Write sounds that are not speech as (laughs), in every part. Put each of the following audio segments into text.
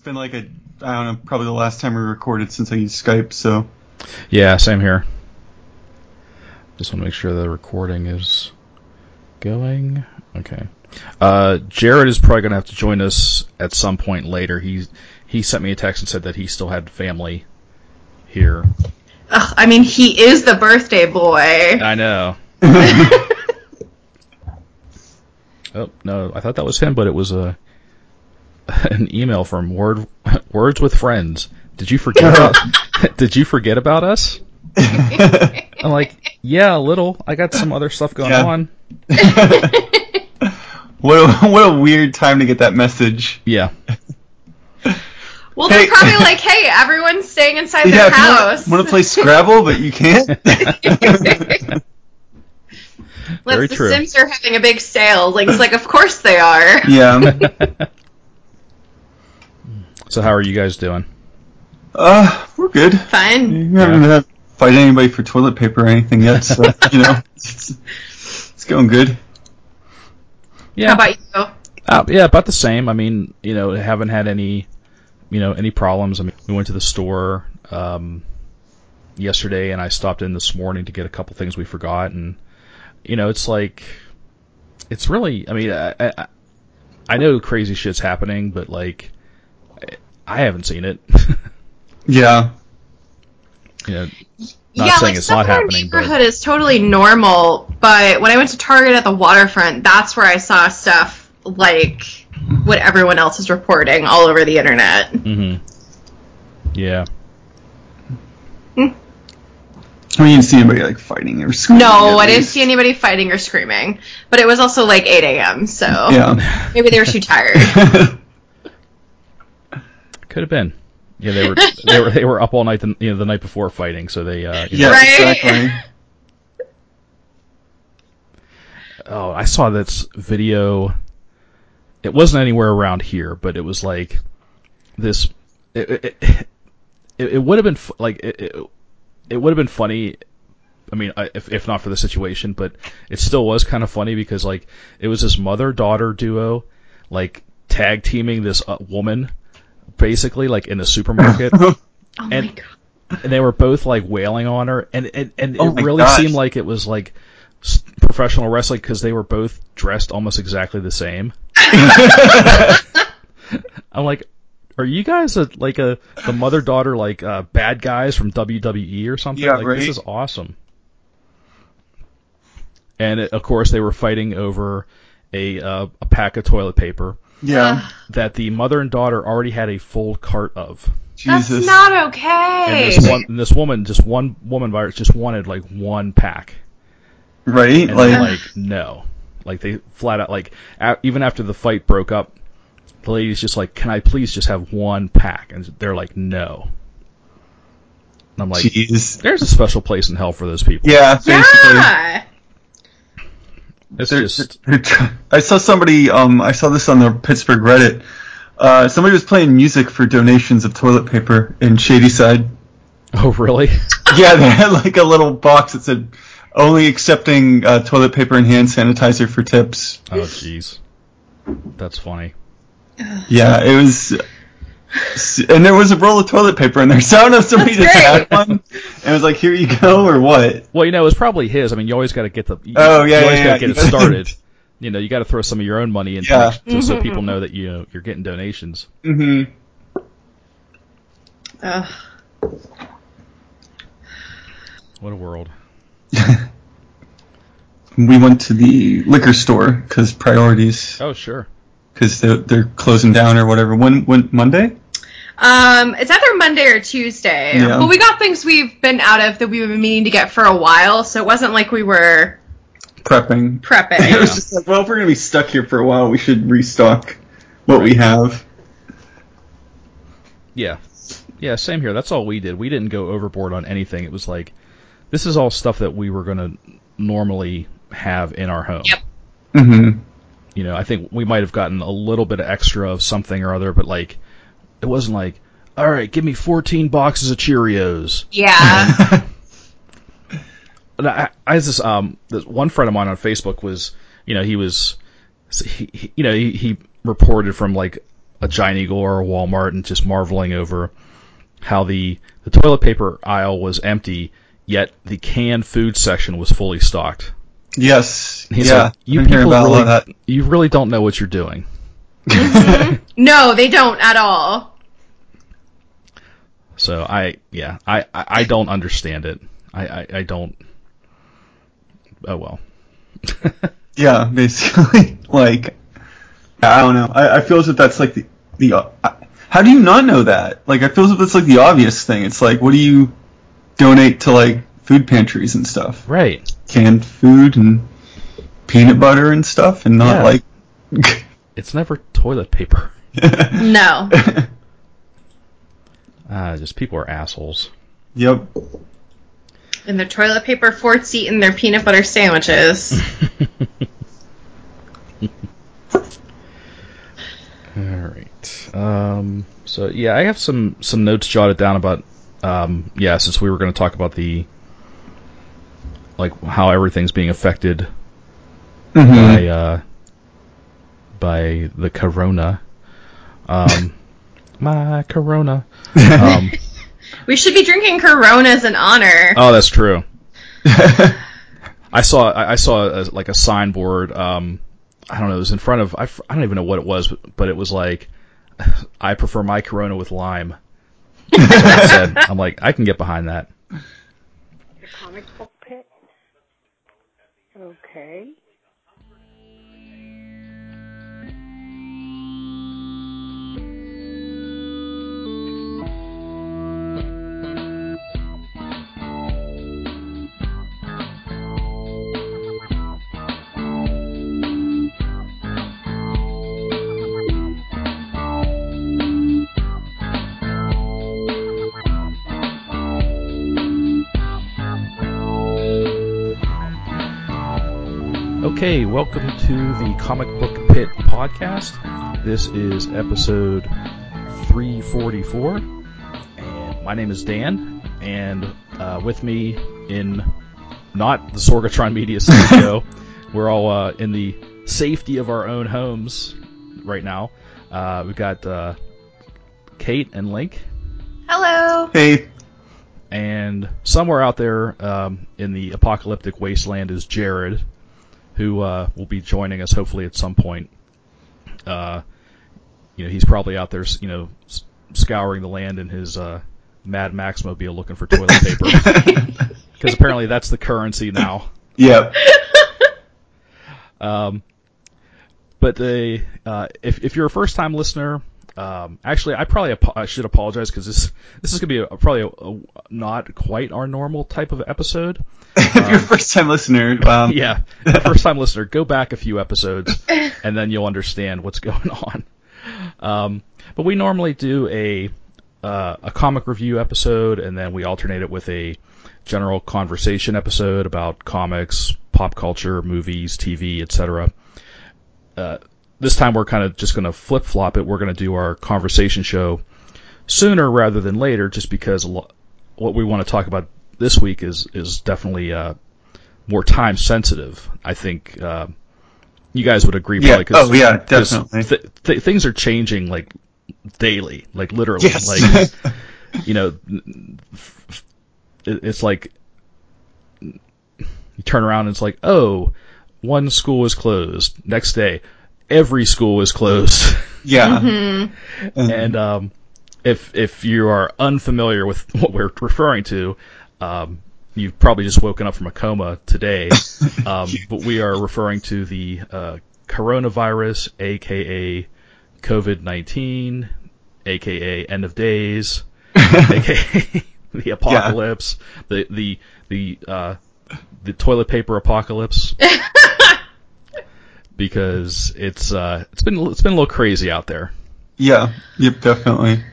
It's been like a I don't know, probably the last time we recorded since I used Skype. So Yeah, same here. Just want to make sure the recording is going. Okay. Uh, Jared is probably going to have to join us at some point later. He he sent me a text and said that he still had family here. Ugh, I mean, he is the birthday boy. I know. (laughs) Oh no, I thought that was him, but it was a (laughs) an email from Word (laughs) Words with Friends. Did you forget about (laughs) Did you forget about us? I'm like, yeah, a little. I got some other stuff going Yeah. on. what a, what a weird time to get that message. Yeah. Well, they're probably like, hey, everyone's staying inside Yeah, their if you house. want to play Scrabble, but you can't. Let's- Very the true. Sims are having a big sale. Like, it's like, of course they are. yeah. So how are you guys doing? Uh, we're good. Fine. We haven't had to fight anybody for toilet paper or anything yet, so (laughs) you know, it's, it's going good. Yeah. How about you? Uh, yeah, about the same. I mean, you know, haven't had any, you know, any problems. I mean, we went to the store um, yesterday, and I stopped in this morning to get a couple things we forgot, and you know, it's like, it's really. I mean, I, I, I know crazy shit's happening, but like, I- I haven't seen it. (laughs) Yeah. you know, Not yeah, saying like it's stuff not in our happening, but- neighborhood is totally normal. But when I went to Target at the waterfront, that's where I saw stuff like what everyone else is reporting all over the internet. hmm Yeah. I mean, you didn't see anybody like fighting or screaming. No, at I didn't see anybody fighting or screaming. But it was also like 8 a.m., so Yeah. maybe they were too tired. (laughs) Could have been. Yeah, they were (laughs) they were they were up all night the, you know, the night before fighting, so they uh, you know, yeah, Right? exactly. (laughs) Oh, I saw this video. It wasn't anywhere around here, but it was like this. It it, it, it would have been fu- like it, it, it would have been funny. I mean, if if not for the situation, but it still was kind of funny because like it was this mother daughter duo, like tag teaming this uh, woman, basically like in a supermarket. (laughs) Oh my And- god. and they were both like wailing on her, and and, and Oh it my really gosh. seemed like it was like professional wrestling because they were both dressed almost exactly the same. (laughs) I'm like, are you guys a, like a the mother daughter like uh, bad guys from WWE or something? Yeah, like right. this is awesome. And it, of course, they were fighting over a uh, a pack of toilet paper yeah. that the mother and daughter already had a full cart of. That's Jesus. not And okay. this one, and this woman, just one woman virus, just wanted like one pack, right? and Like, like, no, like they flat out like a- even after the fight broke up, the lady's just like, can I please just have one pack? And they're like, no. And I'm like, jeez. there's a special place in hell for those people. Yeah, basically. yeah. It's They're- just, they're- I saw somebody. Um, I saw this on the Pittsburgh Reddit. Uh, somebody was playing music for donations of toilet paper in Shadyside. oh really? (laughs) Yeah, they had like a little box that said only accepting uh, toilet paper and hand sanitizer for tips. Oh jeez, that's funny. Yeah, it was. (laughs) And there was a roll of toilet paper in there. (laughs) So I don't know if somebody That's just had one and it was like, "Here you go," or what. Well, you know, it was probably his. I mean, you always got to get the. You, Oh, yeah, you always yeah, got yeah. to get it (laughs) started. You know, you got to throw some of your own money into Yeah. it just so people know that you know you're getting donations. hmm Ugh. What a world. We went to the liquor store because priorities, Oh sure. because they're, they're closing down or whatever. When when Monday? Um, it's either Monday or Tuesday. Yeah. But we got things we've been out of that we've been meaning to get for a while, so it wasn't like we were Prepping. Prepping. (laughs) It was just like, well, if we're gonna be stuck here for a while, we should restock what we have. Yeah. Yeah, same here. That's all we did. We didn't go overboard on anything. It was like this is all stuff that we were going to normally have in our home. Yep. hmm You know, I think we might have gotten a little bit of extra of something or other, but like it wasn't like, all right, give me 14 boxes of Cheerios. yeah. (laughs) I, I was this um this one friend of mine on Facebook was you know he was he, he- you know he, he reported from like a Giant Eagle or a Walmart and just marveling over how the the toilet paper aisle was empty, yet the canned food section was fully stocked. Yes. He's yeah. like, you I'm people about really, that. you really don't know what you're doing. (laughs) No, they don't at all. So I, yeah, I, I, I don't understand it. I, I, I don't. Oh well. (laughs) Yeah, basically. (laughs) like, I don't know. I, I feel as if that's like the the. Uh, how do you not know that? Like, I feel as if it's like the obvious thing. It's like, what do you donate to like food pantries and stuff? Right. Canned food and peanut butter and stuff, and not Yeah. like. (laughs) It's never toilet paper. No. Uh, just people are assholes. yep. In their toilet paper forts eating their peanut butter sandwiches. (laughs) All right. Um, so yeah, I have some some notes jotted down about um, yeah, since we were going to talk about the like how everything's being affected Mhm. by uh, by the corona. Um, my corona. (laughs) Um, we should be drinking Coronas in honor. oh, that's true. (laughs) I saw I I saw a, like a signboard. Um, I don't know. It was in front of I don't even know what it was, but, but it was like (laughs) I prefer my Corona with lime. That's said. I'm like I can get behind that. The comic book pit? Okay. Okay, welcome to the Comic Book Pit podcast. This is episode 344, and my name is Dan, and uh, with me in not the Sorgatron Media (laughs) Studio, we're all uh, in the safety of our own homes right now. Uh, we've got uh, Kate and Link, Hello. Hey. and somewhere out there um, in the apocalyptic wasteland is Jared, who uh, will be joining us hopefully at some point. Uh, you know, he's probably out there, you know, scouring the land in his uh, Mad Max mobile looking for toilet (laughs) paper (laughs) because apparently that's the currency now. (laughs) Yep. Um, but the uh, if if you're a first time listener, um, actually I probably apo- I should apologize because this this is gonna be a, probably a, a, not quite our normal type of episode. (laughs) if you're a first time listener, um, (laughs) Yeah, first time listener, go back a few episodes (laughs) and then you'll understand what's going on. Um, but we normally do a uh, a comic review episode and then we alternate it with a general conversation episode about comics, pop culture, movies, TV, etc. Uh, this time we're kind of just going to flip flop it. We're going to do our conversation show sooner rather than later, just because a lo- what we want to talk about this week is is definitely uh, more time sensitive. I think uh, you guys would agree. Yeah. Probably Oh, yeah, definitely. th- th- things are changing like daily, like literally. Yes. Like (laughs) you know, it, it's like you turn around and it's like, oh, one school is closed. Next day, every school is closed. (laughs) yeah. Mm-hmm. and um, if if you are unfamiliar with (laughs) what we're referring to, um, you've probably just woken up from a coma today. (laughs) Um, but we are referring to the uh, coronavirus, aka COVID nineteen, aka end of days, aka the apocalypse, the the the uh, the toilet paper apocalypse. Because it's uh, it's been it's been a little crazy out there. Yeah. Yep. Definitely.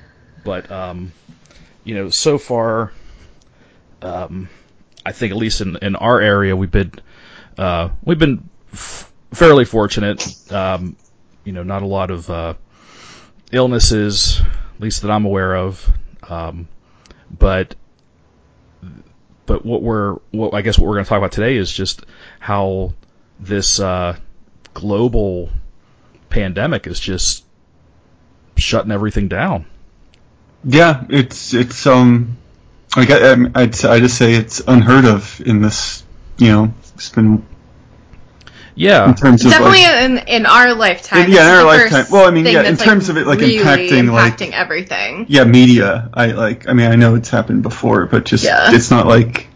but um, you know, so far, um, I think at least in, in our area, we've been uh, we've been f- fairly fortunate. Um, you know, not a lot of uh, illnesses, at least that I'm aware of. Um, but but what we're what I guess what we're going to talk about today is just how this uh, global pandemic is just shutting everything down. Yeah, it's it's um, like I, I'm- I'd I just say it's unheard of in this. You know, it's been Yeah, in terms of Definitely like, in in our lifetime. Yeah, in our lifetime. Well, I mean, yeah, in that's, terms of it, like, really impacting, like- impacting everything. yeah, media. I like. I mean, I know it's happened before, but just Yeah. it's not like the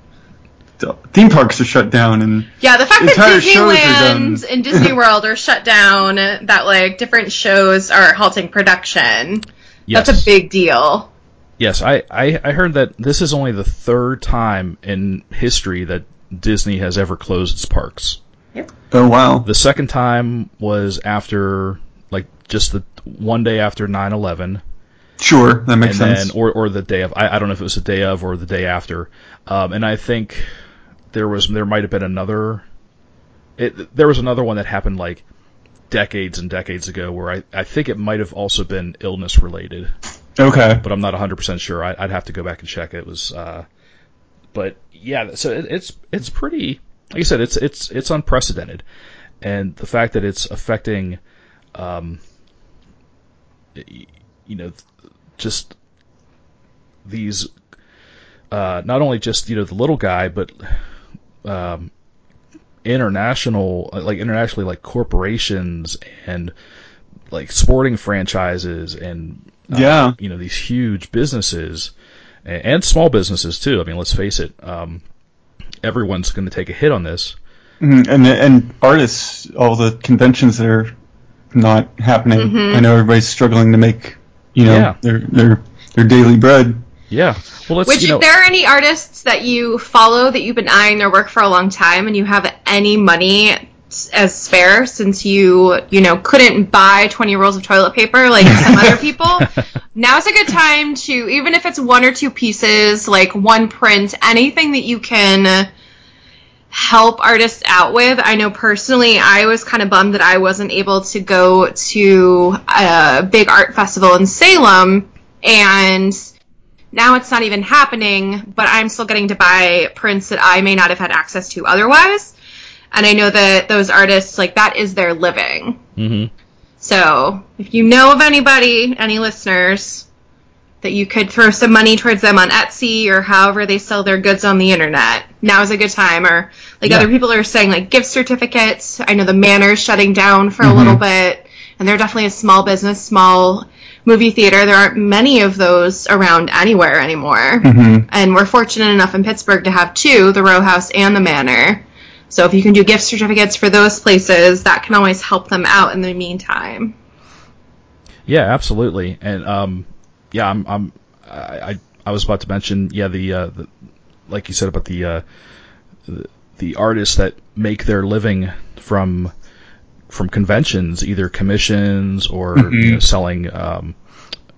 theme parks are shut down and Yeah, the fact that Entire shows are done. Disneyland and Disney (laughs) World are shut down, that like different shows are halting production. yes. That's a big deal. Yes, I, I, I heard that this is only the third time in history that Disney has ever closed its parks. Yep. oh wow, The second time was after, like, just the one day after 9 11. sure, that makes and sense. then or or the day of I, I don't know if it was the day of or the day after um, and I think there was there might have been another it, there was another one that happened like decades and decades ago where I, I think it might have also been illness related. Okay, but I'm not 100% sure. I, I'd have to go back and check. It was uh, but yeah so it, it's it's pretty like I said it's it's it's unprecedented. And the fact that it's affecting um, you know just these uh, not only just you know the little guy but um, international like internationally like corporations and like sporting franchises and uh, Yeah. you know these huge businesses and, and small businesses too I mean let's face it um, everyone's going to take a hit on this Mhm, and and artists, all the conventions that are not happening. Mm-hmm. I know everybody's struggling to make you know Yeah. their their their daily bread. Yeah well let's Which, you know if there are any artists that you follow that you've been eyeing their work for a long time, and you have any money as spare, since you you know couldn't buy twenty rolls of toilet paper like some other (laughs) people, now's a good time to even if it's one or two pieces, like one print, anything that you can help artists out with. I know personally, I was kind of bummed that I wasn't able to go to a big art festival in Salem, and now it's not even happening, but I'm still getting to buy prints that I may not have had access to otherwise. And I know that those artists, like, that is their living. mhm. So, if you know of anybody, any listeners, that you could throw some money towards them on Etsy or however they sell their goods on the internet, now is a good time. Or, like, Yeah. other people are saying, like, gift certificates. I know the Manor is shutting down for a little bit, and they're definitely a small business, small movie theater. There aren't many of those around anywhere anymore. Mm-hmm. And we're fortunate enough in Pittsburgh to have two, the Row House and the Manor. So if you can do gift certificates for those places, that can always help them out in the meantime. Yeah, absolutely. And um, yeah, I'm, I'm I, I I was about to mention yeah the, uh, the like you said about the, uh, the the artists that make their living from from conventions, either commissions or you know, selling um,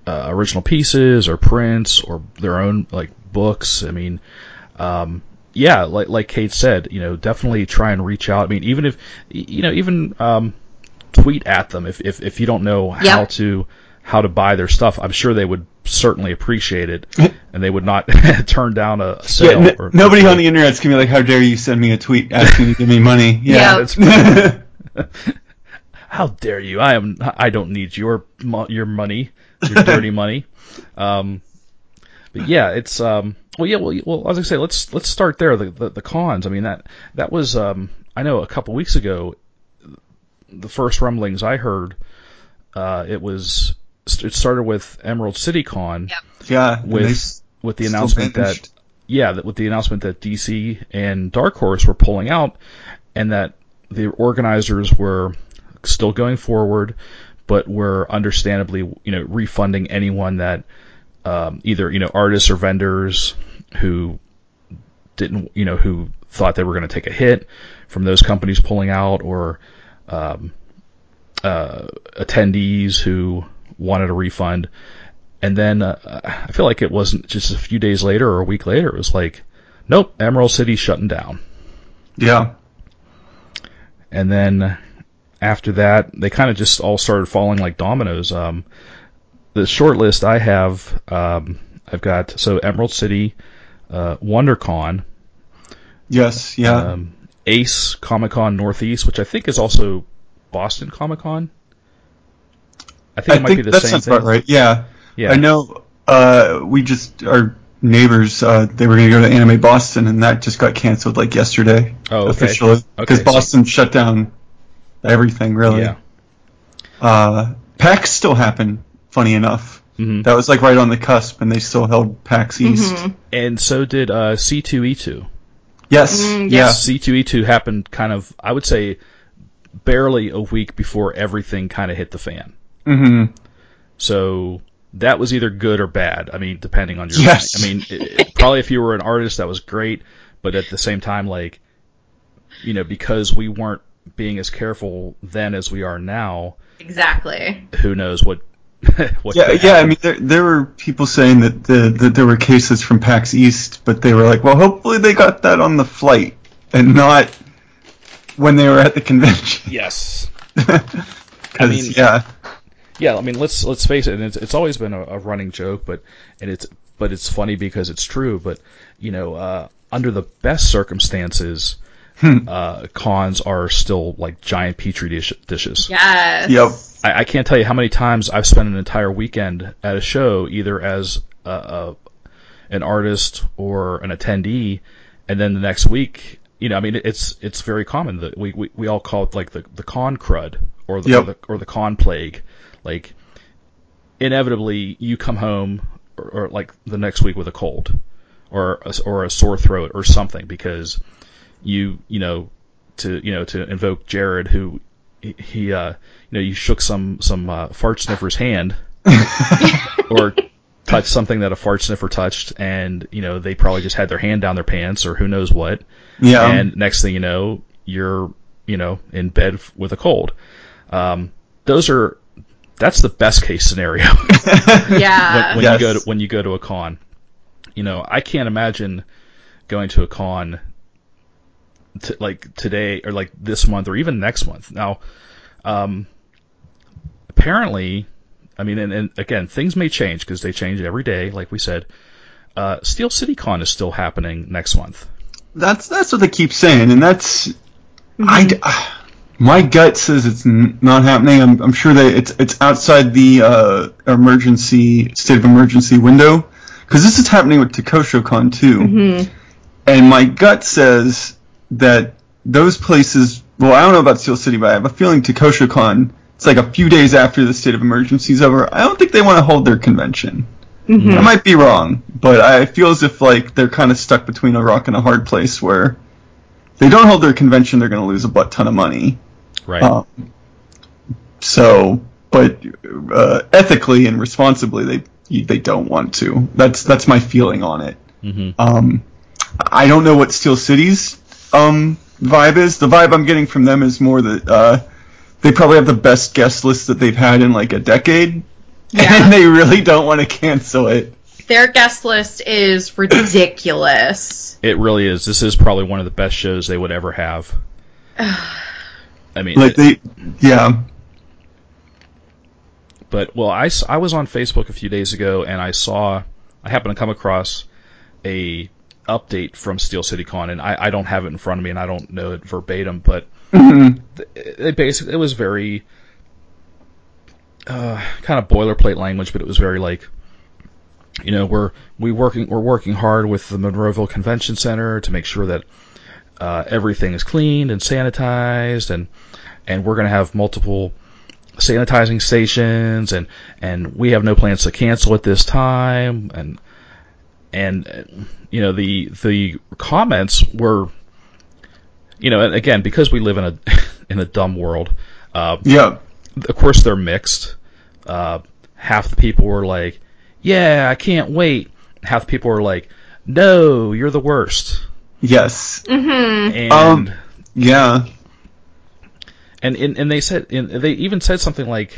uh, original pieces or prints or their own like books. I mean, um, yeah, like like Kate said, you know, definitely try and reach out. I mean, even if you know, even um, tweet at them if, if if you don't know how Yep. to how to buy their stuff. I'm sure they would certainly appreciate it, and they would not (laughs) turn down a Yeah, sale. n- or- nobody or- on the internet's gonna be like, "How dare you send me a tweet asking to give me money?" (laughs) Yeah, Yeah. (laughs) How dare you? I am. I don't need your your money, your (laughs) dirty money. Um, but yeah, it's um. Well, yeah. Well, well, as I say, let's let's start there. The, the the cons. I mean that that was um. I know a couple weeks ago, the first rumblings I heard, uh, it was it started with Emerald City Con yeah. with with the announcement that yeah, that with the announcement that DC and Dark Horse were pulling out, and that the organizers were still going forward, but we're understandably you know refunding anyone that um, either you know artists or vendors who didn't you know who thought they were going to take a hit from those companies pulling out or um, uh, attendees who wanted a refund. And then uh, I feel like it wasn't just a few days later or a week later. It was like, nope, Emerald City's shutting down. yeah, And then after that, they kind of just all started falling like dominoes. Um, the short list I have, um, I've got so Emerald City, uh, WonderCon, yes, yeah. um, Ace Comic Con Northeast, which I think is also Boston Comic Con. I think it might be the that same sounds thing. about right. Yeah. Yeah. I know. Uh, we just our neighbors. Uh, they were going to go to Anime Boston, and that just got canceled like yesterday. Oh, okay. officially because Okay, so- Boston shut down everything. Really. Yeah. Uh, PAX still happened. Funny enough, hmm that was like right on the cusp, and they still held PAX East. Mhm. And so did uh, C2E2. Yes. Mm, yeah. yes. C2E2 happened kind of, I would say, barely a week before everything kind of hit the fan. hmm So that was either good or bad. I mean, depending on your. Yes. I mean, it, it- probably if you were an artist, that was great. But at the same time, like, you know, because we weren't being as careful then as we are now, Exactly. who knows what. (laughs) what Yeah, yeah. I mean, there there were people saying that the that there were cases from PAX East, but they were like, well, hopefully they got that on the flight and not when they were at the convention. Yes. (laughs) Because mean- yeah, Yeah, I mean, let's let's face it, and it's it's always been a, a running joke, but and it's but it's funny because it's true. But you know, uh, under the best circumstances, Hmm. uh, cons are still like giant petri dish, dishes. Yes. Yep. I, I can't tell you how many times I've spent an entire weekend at a show, either as a, a an artist or an attendee, and then the next week, you know, I mean, it's it's very common that we we, we all call it like the the con crud or the, Yep. or the or the con plague, like inevitably you come home or, or like the next week with a cold or a, or a sore throat or something because you you know to you know to invoke Jared who he, he uh you know you shook some some uh, fart sniffer's hand (laughs) or touched something that a fart sniffer touched and you know they probably just had their hand down their pants or who knows what yeah. and next thing you know you're you know in bed f- with a cold um those are that's the best case scenario (laughs) Yeah. when, when Yes. you go to when you go to a con. You know, I can't imagine going to a con to, like today or like this month or even next month. Now, um, apparently, I mean, and, and again, things may change because they change every day, like we said. Uh, Steel City Con is still happening next month. That's that's what they keep saying, and that's I. d- My gut says it's n- not happening. I'm, I'm sure that it's it's outside the uh, emergency state of emergency window because this is happening with Tekkoshocon too. And my gut says that those places. Well, I don't know about Steel City, but I have a feeling Tekkoshocon. It's like a few days after the state of emergency is over. I don't think they want to hold their convention. I might be wrong, but I feel as if like they're kind of stuck between a rock and a hard place where if they don't hold their convention, they're going to lose a butt ton of money. Right. Um, so, but uh, ethically and responsibly, they they don't want to. That's that's my feeling on it. hmm Um, I don't know what Steel City's um, vibe is. The vibe I'm getting from them is more that uh, they probably have the best guest list that they've had in like a decade, Yeah. and they really don't want to cancel it. Their guest list is ridiculous. (clears throat) It really is. This is probably one of the best shows they would ever have. (sighs) I mean, Like they, yeah, But well, I I was on Facebook a few days ago and I saw I happened to come across a update from Steel City Con and I, I don't have it in front of me and I don't know it verbatim, but th- it basically it was very uh, kind of boilerplate language, but it was very like you know we're we working we're working hard with the Monroeville Convention Center to make sure that uh, everything is cleaned and sanitized and and we're going to have multiple sanitizing stations and and we have no plans to cancel at this time and and you know the the comments were you know and again because we live in a (laughs) in a dumb world uh, yeah, of course they're mixed. Uh, half the people were like yeah I can't wait. Half the people were like no you're the worst. Yes, Mm-hmm. and Um, yeah, and and, and they said and they even said something like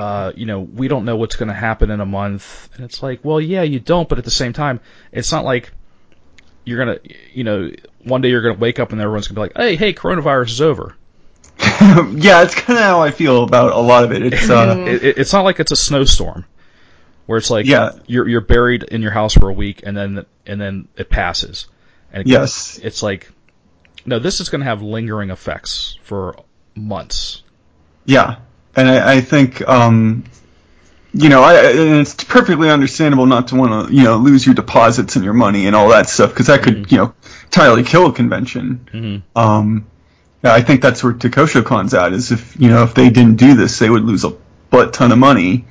uh, you know we don't know what's going to happen in a month and it's like well yeah you don't but at the same time it's not like you're going to you know one day you're going to wake up and everyone's going to be like hey hey coronavirus is over (laughs) yeah. It's kind of how I feel about a lot of it. It's uh, (laughs) it, it- it's not like it's a snowstorm where it's like Yeah. you're you're buried in your house for a week and then and then it passes and it- yes, it's like no this is going to have lingering effects for months yeah, and I, I think um, you know, I, and it's perfectly understandable not to want to, you know, lose your deposits and your money and all that stuff because that could, Mhm. you know, entirely kill a convention. hmm Um, I think that's where Tekkoshocon's at. Is if you know if they didn't do this, they would lose a butt ton of money,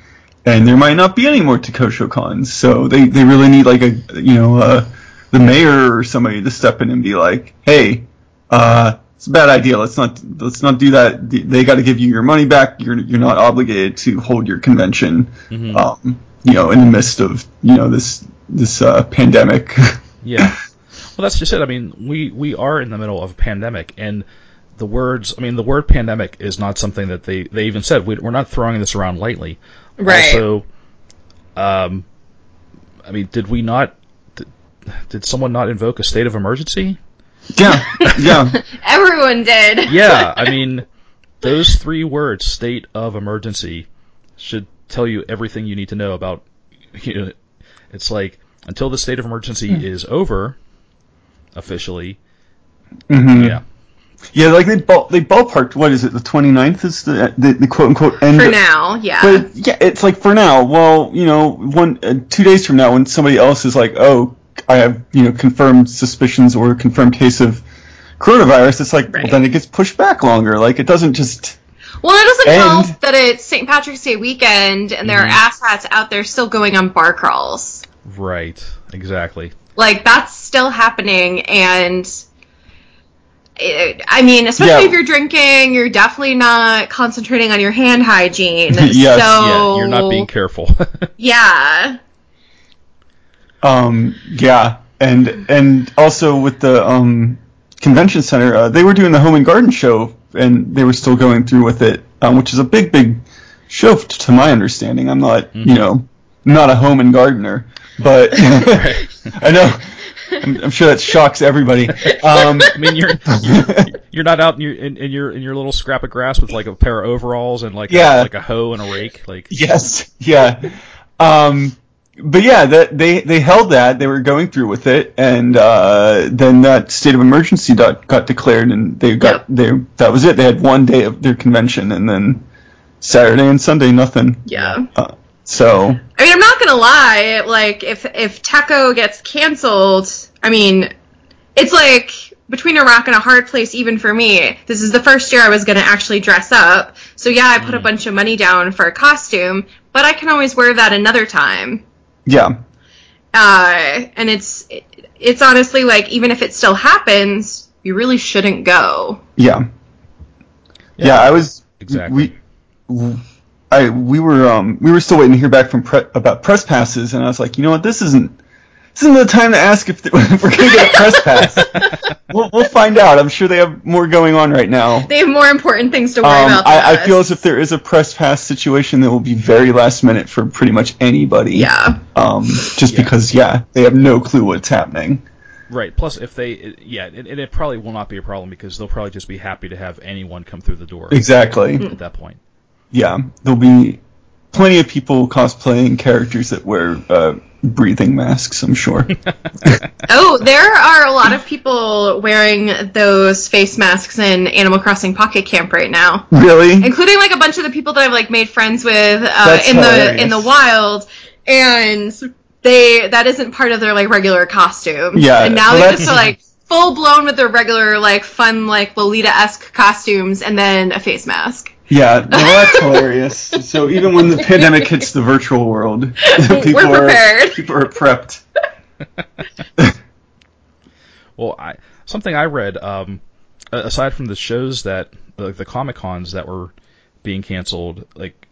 and there might not be any more Tekkoshocons. So they they really need like a you know uh, the mayor or somebody to step in and be like, hey, uh, it's a bad idea. Let's not let's not do that. They got to give you your money back. You're you're not obligated to hold your convention. hmm Um, you know, in the midst of you know this this uh, pandemic. (laughs) Yeah. Well, that's just it. I mean, we we are in the middle of a pandemic, and the words. I mean, the word pandemic is not something that they they even said. We, we're not throwing this around lightly. Right. Also, um, I mean, did we not? Did, did someone not invoke a state of emergency? Yeah, yeah. (laughs) Everyone did. Yeah. I (laughs) mean, those three words, state of emergency, should tell you everything you need to know about. You know, it's like until the state of emergency is over, officially. Mhm. Yeah. Yeah, like they ball, they ballparked. What is it? The 29th is the the, the quote unquote end. For now, yeah. But yeah, it's like for now. Well, you know, one uh, two days from now, when somebody else is like, "Oh, I have you know confirmed suspicions or confirmed case of coronavirus," it's like, Right. well, then it gets pushed back longer. Like it doesn't just. Well, it doesn't And- help that it's St. Patrick's Day weekend and there are Mhm. asshats out there still going on bar crawls. Right. Exactly. Like that's still happening, and it, I mean, especially Yeah. if you're drinking, you're definitely not concentrating on your hand hygiene. (laughs) Yes. so Yeah, you're not being careful. (laughs) Yeah, Um, yeah, and and also with the um, convention center, uh, they were doing the home and garden show, and they were still going through with it, um, which is a big, big show to my understanding. I'm not, you know, not a home and gardener, but (laughs) (laughs) I know. I'm, I'm sure that shocks everybody. Um, (laughs) I mean, you're you're, you're not out in your in, in your in your little scrap of grass with like a pair of overalls and like Yeah. a, like a hoe and a rake. Like Yes, yeah. Um, but yeah, that they they held that they were going through with it, and uh, then that state of emergency got, got declared, and they got Yep. they that was it. They had one day of their convention, and then Saturday and Sunday nothing. yeah. Uh, so I mean, I'm not gonna lie. Like, if if Taco gets canceled, I mean, it's like between a rock and a hard place, even for me. This is the first year I was gonna actually dress up, so yeah, I put a bunch of money down for a costume, but I can always wear that another time. Yeah, Uh, and it's it's honestly like even if it still happens, you really shouldn't go. yeah, yeah. I was Exactly. We, I we were um we were still waiting to hear back from pre- about press passes, and I was like, you know what, this isn't this isn't the time to ask if, (laughs) if we're gonna get a press pass. (laughs) we'll we'll find out. I'm sure they have more going on right now. They have more important things to worry Um, about. I, I feel as if there is a press pass situation that will be very last minute for pretty much anybody. yeah. Um, just Yeah. because, yeah, they have no clue what's happening. right. Plus, if they yeah, and it, it probably will not be a problem because they'll probably just be happy to have anyone come through the door Exactly. at that point. Yeah, there'll be plenty of people cosplaying characters that wear uh, breathing masks. I'm sure. (laughs) Oh, there are a lot of people wearing those face masks in Animal Crossing Pocket Camp right now, really? including like a bunch of the people that I've like made friends with uh, in the in the wild, and they that isn't part of their like regular costume. Yeah, and now well, they just are like full blown with their regular like fun like Lolita esque costumes and then a face mask. Yeah, well, that's hilarious. So even when the pandemic hits the virtual world, (laughs) people are prepared. people are prepped. (laughs) Well, I, something I read, um, aside from the shows that the, the comic cons that were being canceled, like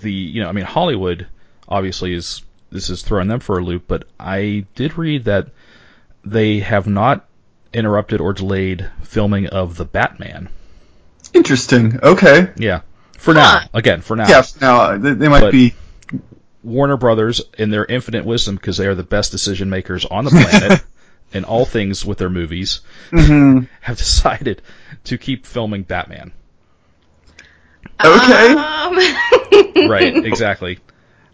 the you know, I mean Hollywood obviously is this is throwing them for a loop, but I did read that they have not interrupted or delayed filming of the Batman. Interesting. Okay. Yeah, for Huh. now. Again, for now. Yeah. Now they, they might But- be. Warner Brothers, in their infinite wisdom, because they are the best decision makers on the planet (laughs) in all things with their movies, Mhm. (laughs) have decided to keep filming Batman. Okay. Um, (laughs) Right, exactly.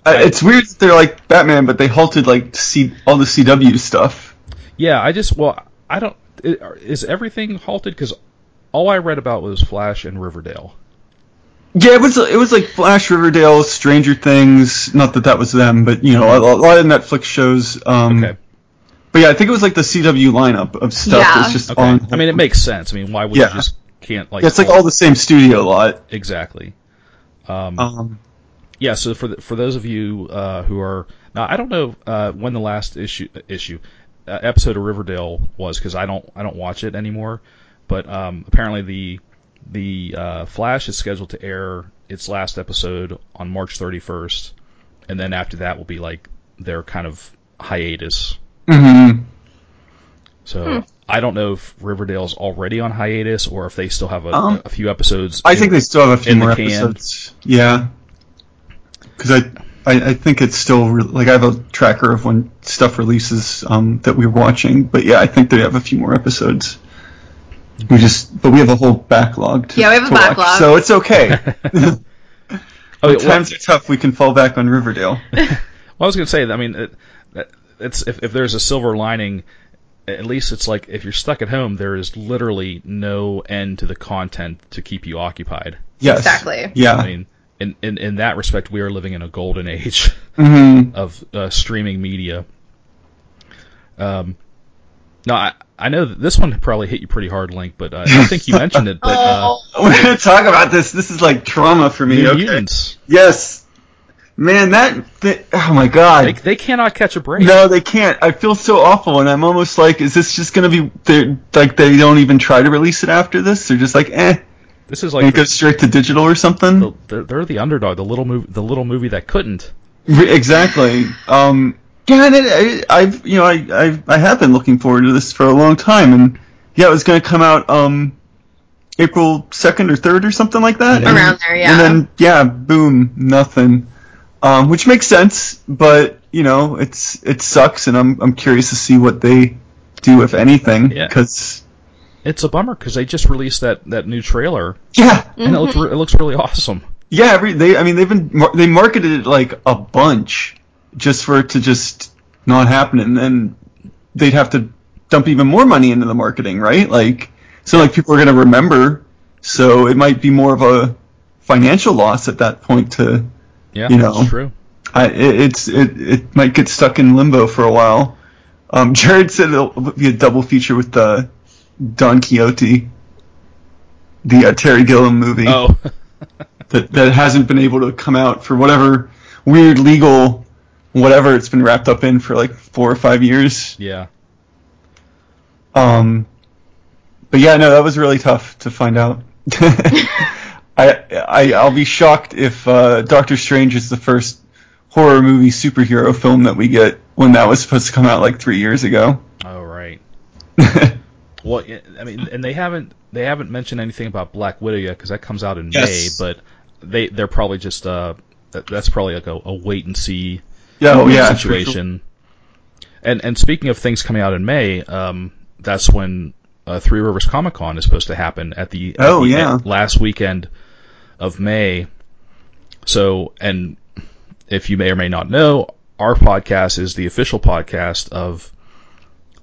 Uh, it's weird that they're like Batman, but they halted like C- all the CW stuff. Yeah, I just well, I don't. i- Is everything halted? Because all I read about was Flash and Riverdale. Yeah, it was it was like Flash, Riverdale, Stranger Things. Not that that was them, but you know, a, a lot of Netflix shows. Um, Okay. But yeah, I think it was like the CW lineup of stuff. Yeah. That's just Okay. on. I mean, it makes sense. I mean, why would Yeah. you just can't like? Yeah, it's like all the same studio lot. exactly. Um, Um, yeah. So for the, for those of you uh, who are now, I don't know uh, when the last issue issue uh, episode of Riverdale was because I don't I don't watch it anymore. But um, apparently the the uh, Flash is scheduled to air its last episode on March 31st, and then after that will be like their kind of hiatus. mhm. So I don't know if Riverdale's already on hiatus or if they still have a, Um, a few episodes. I in- think they still have a few in the more can. episodes. Yeah, because I, I I think it's still re- like I have a tracker of when stuff releases um, that we're watching. But yeah, I think they have a few more episodes. We just, but we have a whole backlog. To, Yeah, we have a to watch, backlog. so it's okay. (laughs) Oh, when well, times are tough, we can fall back on Riverdale. (laughs) Well, I was going to say, I mean, it, it's if, if there's a silver lining, at least it's like if you're stuck at home, there is literally no end to the content to keep you occupied. Yes, Exactly. Yeah. I mean, in, in in that respect, we are living in a golden age hmm of uh, streaming media. Um, no, I I know that this one probably hit you pretty hard, Link, but uh, I think you mentioned it. But (laughs) uh, We're gonna talk about this. This is like trauma for me. Okay. Mutants, Yes, man, that. thi- oh my god. they they cannot catch a break. No, they can't. I feel so awful, and I'm almost like, is this just gonna be they're- like they don't even try to release it after this? They're just like, eh, This is like it goes straight to digital or something. the, they're, they're the underdog, the little movie, the little movie that couldn't. Exactly. Um, yeah, and I, I've you know I, I I have been looking forward to this for a long time, and yeah, it was gonna come out um April second or third or something like that. Yeah. And- Around there, yeah. And then yeah, boom, nothing. Um, which makes sense, but you know, it's it sucks, and I'm I'm curious to see what they do if anything, Yeah. because It's a bummer because they just released that, that new trailer yeah, and it looks re- it looks really awesome. yeah, every they I mean they've been mar- they marketed it like a bunch just for it to just not happen, and then they'd have to dump even more money into the marketing, right? Like so like people are gonna remember, so it might be more of a financial loss at that point to Yeah, You know. that's true. I, it, it's it, it might get stuck in limbo for a while. Um, Jared said it'll be a double feature with the Don Quixote, the uh, Terry Gilliam movie Oh, (laughs) that that hasn't been able to come out for whatever weird legal whatever it's been wrapped up in for like four or five years. yeah. Um, but yeah, no, that was really tough to find out. (laughs) I, I I'll be shocked if uh, Doctor Strange is the first horror movie superhero film that we get when that was supposed to come out like three years ago. Oh, right. (laughs) Well, I mean, and they haven't they haven't mentioned anything about Black Widow yet because that comes out in Yes. May. But they they're probably just uh that, that's probably like a, a wait and see oh, yeah, sure. situation. And and speaking of things coming out in May, um, that's when uh, Three Rivers Comic Con is supposed to happen at the, at Oh, the yeah. end- last weekend of May. So, and if you may or may not know, our podcast is the official podcast of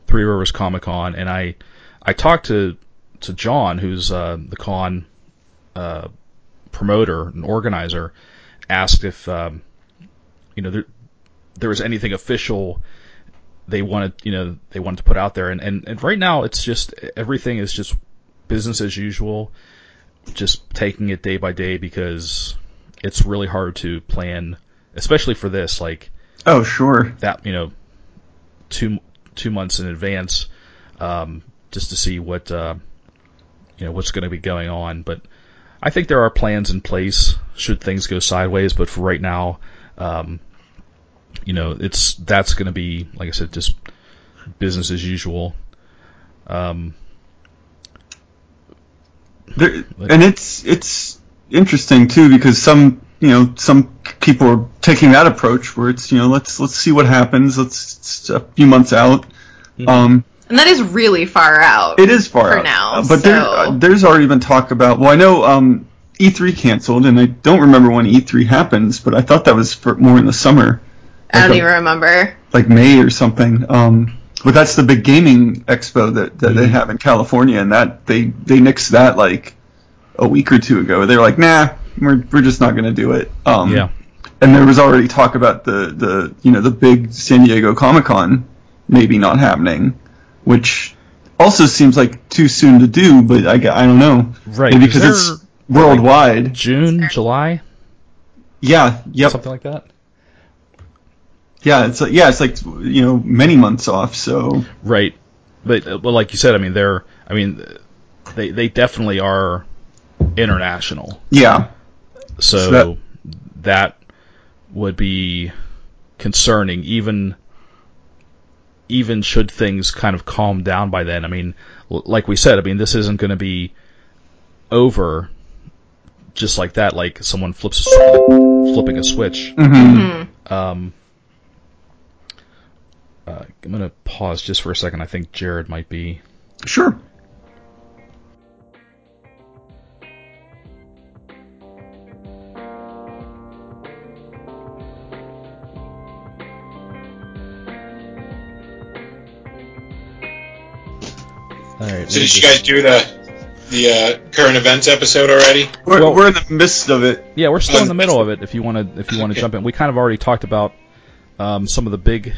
Three Rivers Comic Con, and I I talked to to John, who's uh, the con uh, promoter and organizer, asked if um, you know there there was anything official they wanted you know they wanted to put out there, and and, and right now it's just everything is just business as usual, just taking it day by day because it's really hard to plan, especially for this like Oh, sure. that you know two two months in advance um, just to see what uh, you know what's going to be going on. But I think there are plans in place should things go sideways. But for right now, um, you know, it's that's going to be like I said, just business as usual. Um, There, and it's it's interesting too because some you know some people are taking that approach where it's you know let's let's see what happens. Let's it's a few months out. Um, And that is really far out. It is far For out. now, but there, uh, there's already been talk about. Well, I know um, E3 canceled, and I don't remember when E3 happens, but I thought that was for more in the summer, I don't a- even remember. like May or something. Um, but that's the big gaming expo that, that they have in California, and that they they nixed that like a week or two ago. They're like, nah, we're we're just not going to do it. Um, Yeah. And there was already talk about the the you know the big San Diego Comic Con maybe not happening, which also seems like too soon to do. But I, I don't know. Right, Maybe 'cause because it's worldwide. June, July, Yeah. Yep. something like that. Yeah. It's like, yeah. It's like you know many months off. So Right, but uh, well, like you said, I mean, they're, I mean, they they definitely are international. yeah. So, So that- that would be concerning, even even should things kind of calm down by then. I mean, like we said, I mean, this isn't going to be over just like that, like someone flips a, s- flipping a switch. hmm Um, uh, I'm going to pause just for a second. I think Jared might be. Sure. All right. So did you guys do the the uh, current events episode already? We're, Well- we're in the midst of it. Yeah, we're still in the Um, middle of it. If you want to, if you want to Okay. jump in, we kind of already talked about um, some of the big,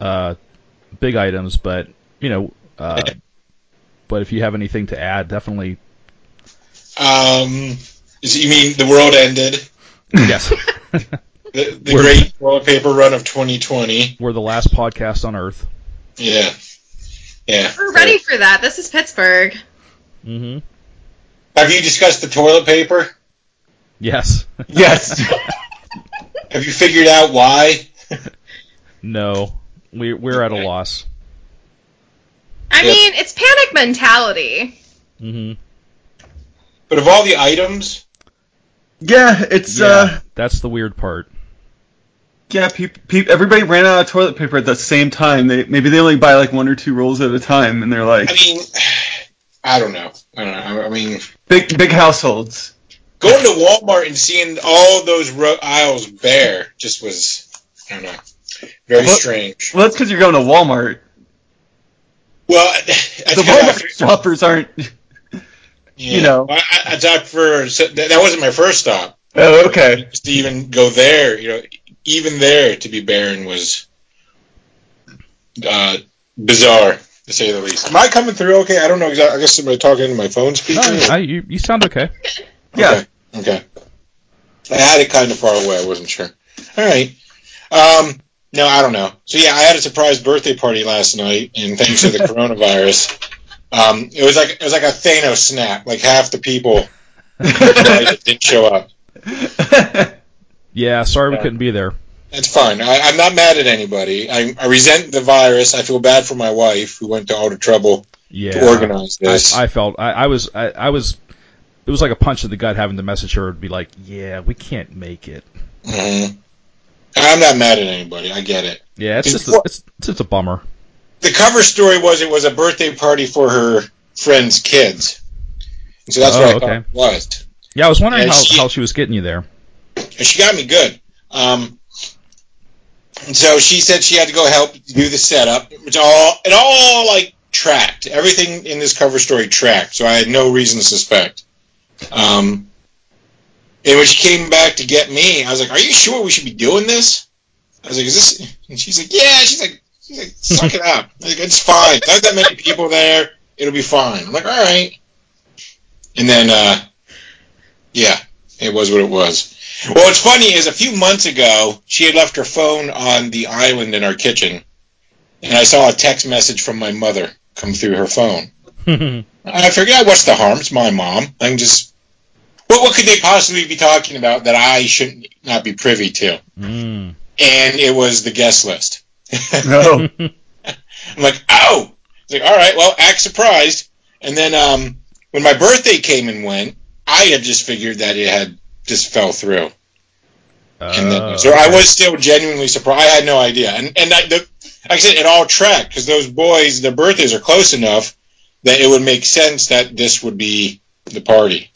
uh, big items, but you know, uh, but if you have anything to add, definitely. Um, is, you mean the world ended? Yes, (laughs) (laughs) The, the great toilet paper run of 2020. we're the last podcast on Earth. Yeah, yeah. We're ready for that. This is Pittsburgh. Mm-hmm. Have you discussed the toilet paper? Yes. Yes. (laughs) Have you figured out why? no, we we're at a loss. I Yep. mean, it's panic mentality. Mm-hmm. But of all the items, yeah. It's Yeah, uh. that's the weird part. Yeah, peop, peop, everybody ran out of toilet paper at the same time. They maybe they only buy like one or two rolls at a time, and they're like I mean, (sighs) I don't know. I don't know. I mean, big big households. going to Walmart and seeing all those ro- aisles bare just was, I don't know, very Well- strange. Well, that's because you're going to Walmart. Well, (laughs) that's The 'cause I- Walmart shoppers aren't. Yeah. you know. I, I, I thought for so that, that wasn't my first stop. Oh, okay. Just to even go there, you know, even there to be barren was uh, bizarre to say the least. Am I coming through? Okay, I don't know exactly. I guess somebody talking into my phone speaker. No, I, you you sound okay. Yeah. Okay. okay. I had it kind of far away. I wasn't sure. All right. Um, no, I don't know. So yeah, I had a surprise birthday party last night, and thanks to the (laughs) coronavirus, um, it was like it was like a Thanos snap. Like half the people (laughs) didn't show up. Yeah, sorry we couldn't be there. That's fine. I, I'm not mad at anybody. I, I resent the virus. I feel bad for my wife who went to all the trouble Yeah, to organize this. I, I felt I, I was I, I was it was like a punch in the gut having to message her and be like, yeah, we can't make it. Mhm. I'm not mad at anybody. I get it. Yeah, it's just a, it's, it's just a bummer. The cover story was it was a birthday party for her friend's kids. And so that's Oh, what I okay. thought it was. Yeah, I was wondering how, she- how she was getting you there. And she got me good. Um, and so she said she had to go help do the setup, which all it all like tracked. Everything in this cover story tracked, so I had no reason to suspect. Um, and when she came back to get me, I was like, "Are you sure we should be doing this?" I was like, "Is this?" (laughs) And she's like, "Yeah." She's like, she's like "Suck it up. Like, it's fine. Not that many people there. It'll be fine." I'm like, "All right." And then, uh, yeah, it was what it was. Well, what's funny is a few months ago, she had left her phone on the island in our kitchen, and I saw a text message from my mother come through her phone. (laughs) I figured, "Ah, what's the harm? It's my mom. I can just. What, what could they possibly be talking about that I should not not be privy to? mm. And it was the guest list. (laughs) No. (laughs) I'm like, oh! It's like, all right, well, act surprised. And then um, when my birthday came and went, I had just figured that it had just fell through. And then, Uh, so I was still genuinely surprised. I had no idea, and and I, the, like I said, it all tracked because those boys, their birthdays are close enough that it would make sense that this would be the party.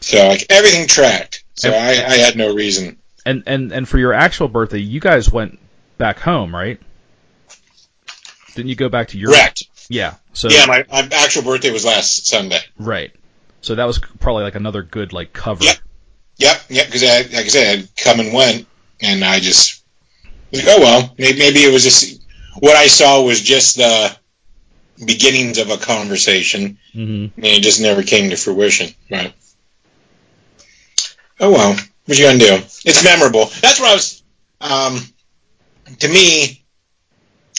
So like everything tracked. So I, I had no reason. and and and for your actual birthday, you guys went back home, right? Didn't you go back to Europe? Correct. Yeah. So Yeah, my, my actual birthday was last Sunday. right. So that was probably like another good like cover. Yep. Yep, yep. Because like I said, I'd come and went, and I just like, oh well, maybe, maybe it was just what I saw was just the beginnings of a conversation, hmm and it just never came to fruition. Right. Oh well, what you gonna do? It's memorable. That's what I was. Um, to me,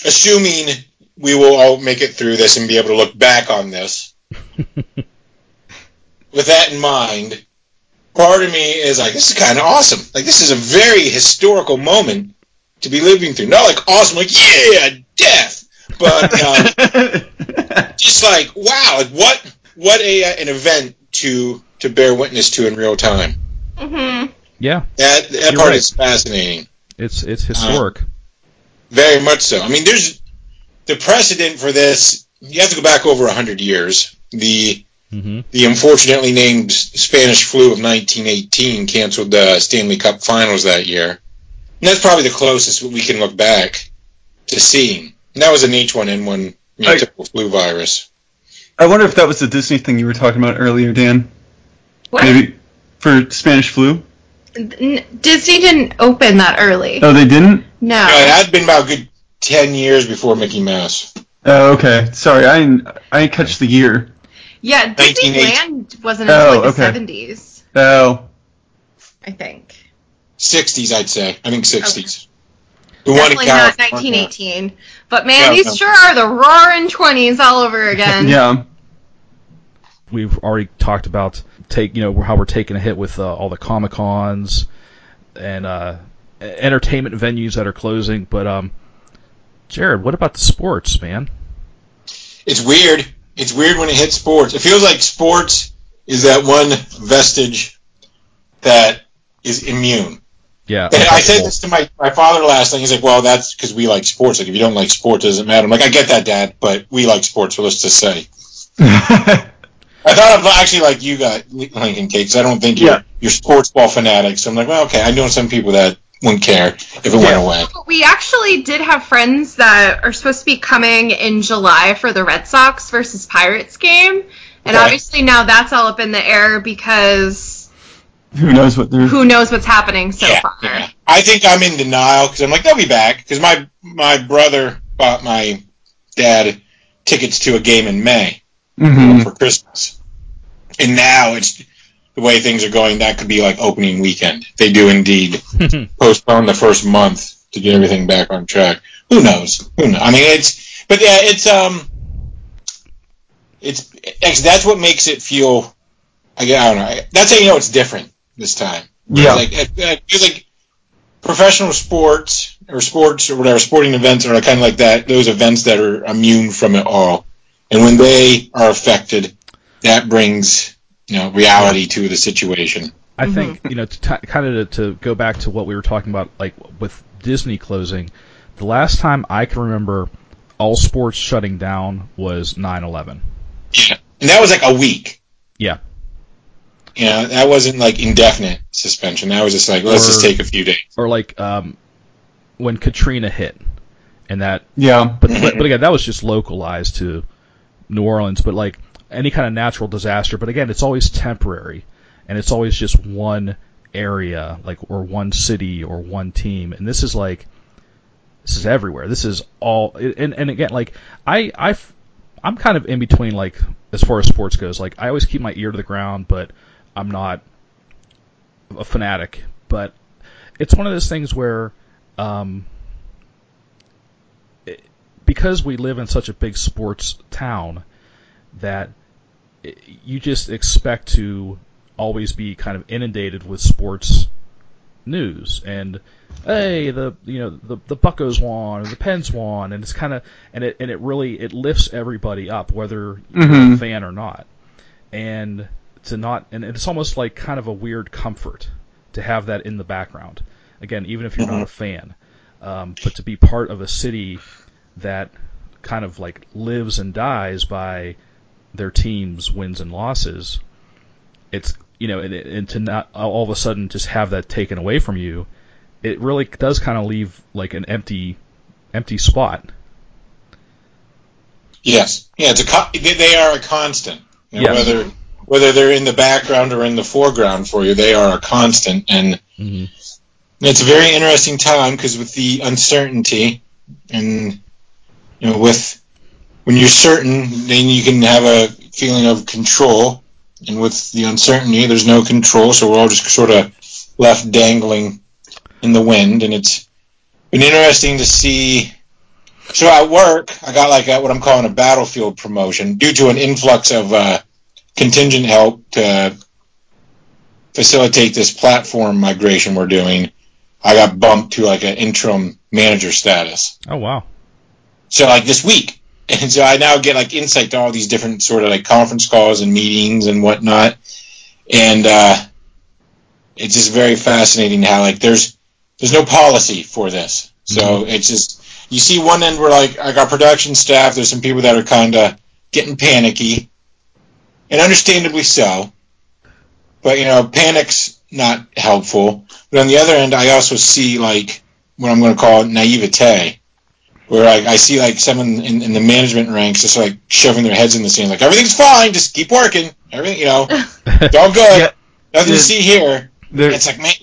assuming we will all make it through this and be able to look back on this, (laughs) with that in mind, part of me is like, this is kind of awesome. Like, this is a very historical moment to be living through. Not like awesome, like yeah, death, but uh, (laughs) just like wow, like what what a uh, an event to to bear witness to in real time. Hmm Yeah, That that part right. is fascinating. it's it's historic. Very much so. I mean, there's the precedent for this. You have to go back over hundred years. The hmm the unfortunately named Spanish flu of 1918 canceled the Stanley Cup Finals that year. And that's probably the closest we can look back to seeing. And that was an H1N1 you know, I- typical flu virus. I wonder if that was the Disney thing you were talking about earlier, Dan. What? Maybe for Spanish flu. N- Disney didn't open that early. Oh, they didn't. No. You know, it had been about a good 10 years before Mickey Mouse. Oh, okay. Sorry, I didn't, I didn't catch the year. Yeah, 1980. Disneyland wasn't Oh, until like the okay. 70s, Oh, I think. 60s, I'd say. I think 60s. The one Definitely not 1918. But man, No, these no. sure are the roaring 20s all over (laughs) again. yeah. We've already talked about take you know how we're taking a hit with uh, all the comic cons and uh, entertainment venues that are closing. But um, Jared, what about the sports, man? It's weird. It's weird when it hits sports. It feels like sports is that one vestige that is immune. Yeah, And I said this to my, my father last night. He's like, well, that's because we like sports. Like, if you don't like sports, it doesn't matter. I'm like, I get that, Dad, but we like sports, so let's just say. (laughs) I thought of actually like you got Lincoln Cake, 'cause I don't think you're, Yeah. you're sports ball fanatics. So I'm like, well, okay, I know some people that wouldn't care if it went away. But we actually did have friends that are supposed to be coming in July for the Red Sox versus Pirates game. And Okay. obviously now that's all up in the air because Who knows what they're. who knows what's happening so yeah, far. yeah. I think I'm in denial because I'm like, they'll be back. Because my, my brother bought my dad tickets to a game in May. Mhm. for Christmas. And now it's the way things are going. That could be like opening weekend. They do indeed (laughs) postpone the first month to get everything back on track. Who knows? Who knows? I mean, it's but yeah, it's um, it's, actually, that's what makes it feel. I, I don't know. That's how you know it's different this time. Yeah. like it, it like professional sports or sports or whatever sporting events are kind of like that. Those events that are immune from it all, and when they are affected, that brings you know reality to the situation. I think you know to t- kind of to, to go back to what we were talking about, like with Disney closing. The last time I can remember all sports shutting down was 9/11. Yeah, and that was like a week. Yeah. Yeah, that wasn't like indefinite suspension. That was just like let's just take a few days. or like um, when Katrina hit, and that. Yeah. But but, but again, that was just localized to New Orleans. But like any kind of natural disaster, but again, it's always temporary, and it's always just one area, like or one city or one team. And this is like this is everywhere. This is all. And and again, like I I I'm kind of in between, like as far as sports goes. Like I always keep my ear to the ground, but I'm not a fanatic. But it's one of those things where, um, because we live in such a big sports town, that you just expect to always be kind of inundated with sports news. And hey the you know the the Buccos won or the Pens won and it's kind of and it and it really it lifts everybody up whether you're a Mhm. fan or not. And to not and it's almost like kind of a weird comfort to have that in the background. Again even if you're not a fan. Um, but to be part of a city that kind of like lives and dies by their team's wins and losses it's you know and, and to not all of a sudden just have that taken away from you it really does kind of leave like an empty empty spot Yes, yeah, it's a co- they- are a constant. You know, Yes. Whether whether they're in the background or in the foreground for you, they are a constant. And Mhm. it's a very interesting time because with the uncertainty and you know with when you're certain, then you can have a feeling of control, and with the uncertainty, there's no control. So we're all just sort of left dangling in the wind, and it's been interesting to see. So at work, I got like a, what I'm calling a battlefield promotion due to an influx of uh, contingent help to facilitate this platform migration we're doing. I got bumped to like an interim manager status. Oh wow. So like this week, (laughs) and so I now get like insight to all these different sort of like conference calls and meetings and whatnot, and uh, it's just very fascinating how like there's there's no policy for this. So it's just you see one end where like I got production staff. There's some people that are kind of getting panicky, and understandably so. But you know, panic's not helpful. But on the other end, I also see like what I'm going to call naivete where I, I see like someone in, in the management ranks just like shoving their heads in the sand, like everything's fine, just keep working, everything, you know, it's all good, Yeah. nothing to see here. It's like man,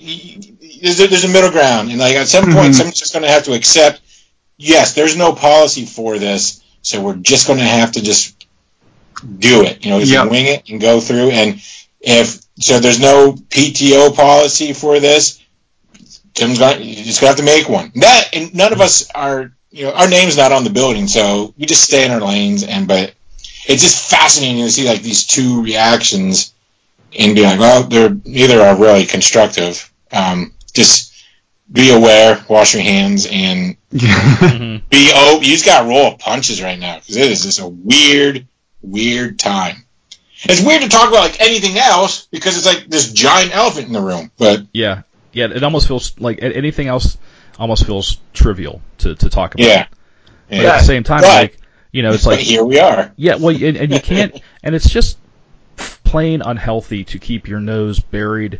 there's a, there's a middle ground, and like at some point, Mhm. someone's just going to have to accept, yes, there's no policy for this, so we're just going to have to just do it, you know, just Yep. wing it and go through, and if so, there's no PTO policy for this. Tim's going. Just gonna have to make one. That and none of us are. You know, our name's not on the building, so we just stay in our lanes. And but it's just fascinating to see like these two reactions and be like, well, they're neither are really constructive. Um, just be aware, wash your hands, and Mhm. be oh, you just got to roll of punches right now because it is just a weird, weird time. It's weird to talk about like anything else because it's like this giant elephant in the room. But Yeah. Yeah. It almost feels like anything else almost feels trivial to, to talk about. yeah, But yeah. at the same time, But- like you know, it's like here we are. Yeah, well, and, and you can't, (laughs) and it's just plain unhealthy to keep your nose buried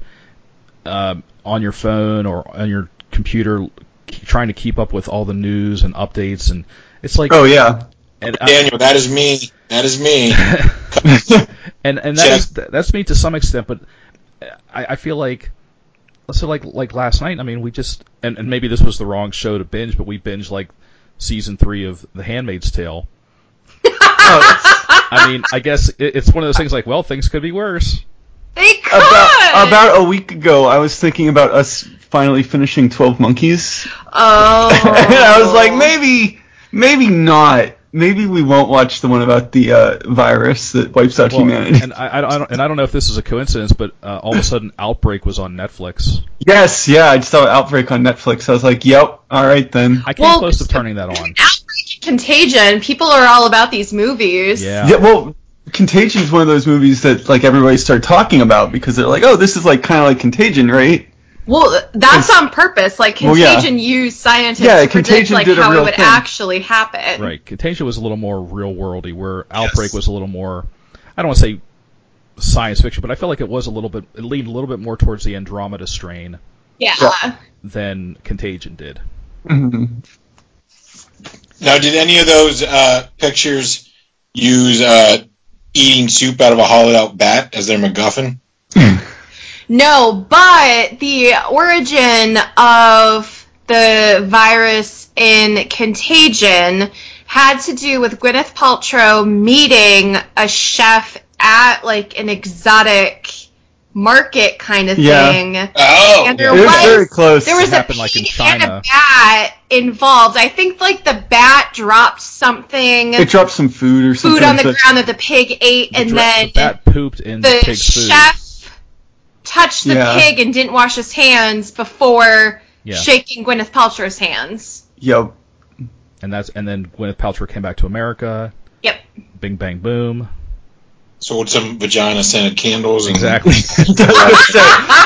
um, on your phone or on your computer, trying to keep up with all the news and updates, and it's like, oh yeah. and, I- Daniel, that is me. That is me. (laughs) (laughs) and and that Check. is that's me to some extent, but I, I feel like. So like like last night, I mean, we just and, and maybe this was the wrong show to binge, but we binged like season three of The Handmaid's Tale. I mean, I guess it, it's one of those things like, well, things could be worse. They could. about about a week ago, I was thinking about us finally finishing Twelve Monkeys, oh. (laughs) and I was like, maybe, maybe not. Maybe we won't watch the one about the uh, virus that wipes out Well, humanity. and I, I, don't, I don't and I don't know if this is a coincidence, but uh, all of a sudden, Outbreak was on Netflix. yes, yeah, I just saw Outbreak on Netflix. I was like, yep, all right then. I came Well, close to turning that on. Contagion. People are all about these movies. Yeah. Yeah, well, Contagion is one of those movies that like everybody started talking about because they're like, oh, this is like kind of like Contagion, right? Well, that's on purpose. Like Well, yeah. Contagion used scientists Yeah, to predict like how it would thing. actually happen. Right. Contagion was a little more real worldy, where Outbreak was a little more. I don't want to say science fiction, but I felt like it was a little bit. It leaned a little bit more towards the Andromeda strain Yeah. Yeah. than Contagion did. hmm Now, did any of those uh, pictures use uh, eating soup out of a hollowed out bat as their MacGuffin? (laughs) No, but the origin of the virus in Contagion had to do with Gwyneth Paltrow meeting a chef at like an exotic market kind of Yeah. thing. Oh, And It was was- very close. There was a happened, like, in pig and a bat involved. I think like the bat dropped something it dropped some food or something. food on the ground that the pig ate, The and dra- then the bat pooped in the the pig's food. Chef touched the Yeah. pig and didn't wash his hands before Yeah. shaking Gwyneth Paltrow's hands. Yep. and that's and then Gwyneth Paltrow came back to America. Yep. Bing bang boom. sold some vagina scented candles. And, Exactly. (laughs) (laughs)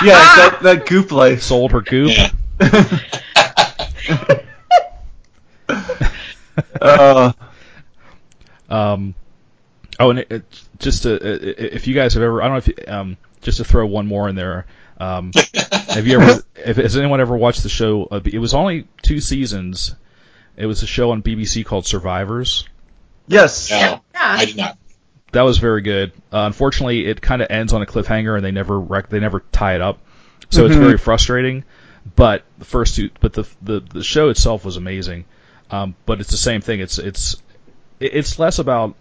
yeah, that that goop life. Sold her goop. Yeah. (laughs) uh, Um, oh, and it, it, just to, i- i- if you guys have ever, I don't know if, you, um, just to throw one more in there. Um, (laughs) have you ever, if, has anyone ever watched the show? Uh, it was only two seasons. It was a show on BBC called Survivors. yes. No, Yeah. I did not. that was very good. Uh, unfortunately, it kind of ends on a cliffhanger, and they never rec- they never tie it up, so it's Mhm. very frustrating. But the first two, but the the, the show itself was amazing. Um, but it's the same thing. It's it's it's less about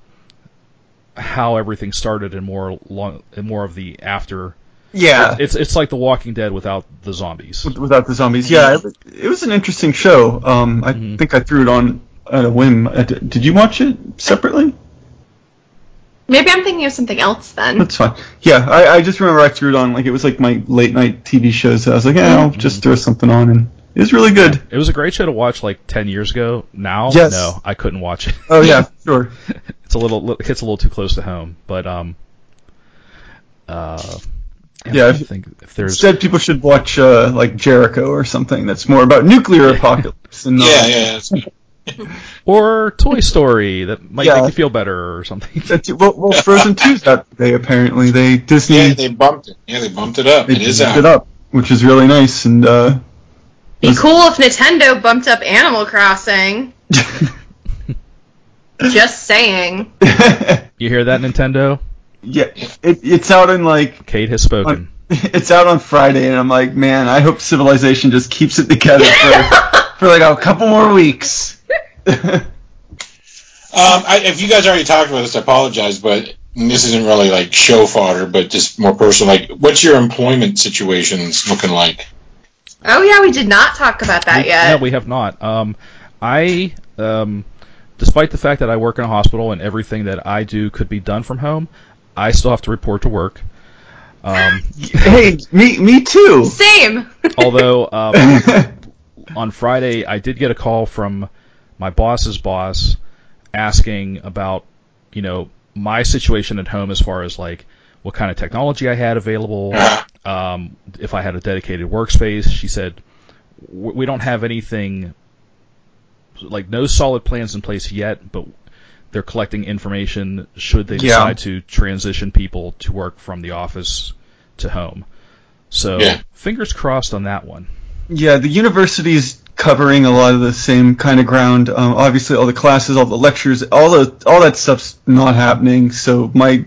how everything started and more long and more of the after. Yeah. It's it's like The Walking Dead without the zombies. Without the zombies. Yeah, it, it was an interesting show. Um, I Mhm. think I threw it on at a whim. Uh, Did you watch it separately? Maybe I'm thinking of something else then. That's fine. Yeah, I, I just remember I threw it on like it was like my late night TV shows. So I was like, yeah, I'll just throw something on, and it was really good. It was a great show to watch like ten years ago. Now, Yes. no, I couldn't watch it. Oh yeah, (laughs) sure. it's a little it hits a little too close to home. But um, uh, I'm Yeah, trying to if- think if there's Instead, people should watch uh, like Jericho or something that's more about nuclear (laughs) apocalypse. And, uh, Yeah, yeah. it's- (laughs) or Toy Story that might Yeah. make you feel better or something. That's, well, well, Frozen 2's out today, apparently. They Disney Yeah, they bumped it. Yeah, they bumped it up. they It is bumped out. it up, which is really nice. And uh, Be cool if Nintendo bumped up Animal Crossing. (laughs) Just saying. (laughs) You hear that, Nintendo? yeah, it, it's out in like Kate has spoken. (laughs) it's out on Friday, and I'm like, man, I hope Civilization just keeps it together for, for like a couple more weeks. Um, I, if you guys already talked about this, I apologize, but this isn't really like show fodder, but just more personal. Like, what's your employment situations looking like? Oh yeah, we did not talk about that We- yet. No, we have not. Um, I, um, despite the fact that I work in a hospital and everything that I do could be done from home, I still have to report to work. Um, (laughs) hey, me me too. Same. (laughs) although um, (laughs) on Friday I did get a call from my boss's boss asking about, you know, my situation at home as far as like what kind of technology I had available, um, if I had a dedicated workspace. She said, we don't have anything, like no solid plans in place yet, but they're collecting information should they Yeah. decide to transition people to work from the office to home. So Yeah. fingers crossed on that one. Yeah, the university's covering a lot of the same kind of ground. Um, obviously, all the classes, all the lectures, all the all that stuff's not happening. So my,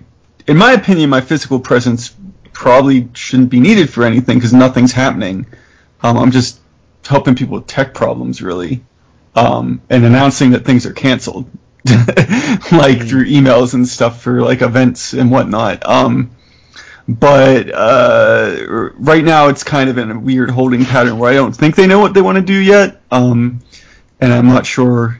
in my opinion, my physical presence probably shouldn't be needed for anything because nothing's happening. Um, I'm just helping people with tech problems, really, um, and announcing that things are canceled, (laughs) like through emails and stuff for like events and whatnot. Um, but uh, right now it's kind of in a weird holding pattern where I don't think they know what they want to do yet, um, and I'm not sure.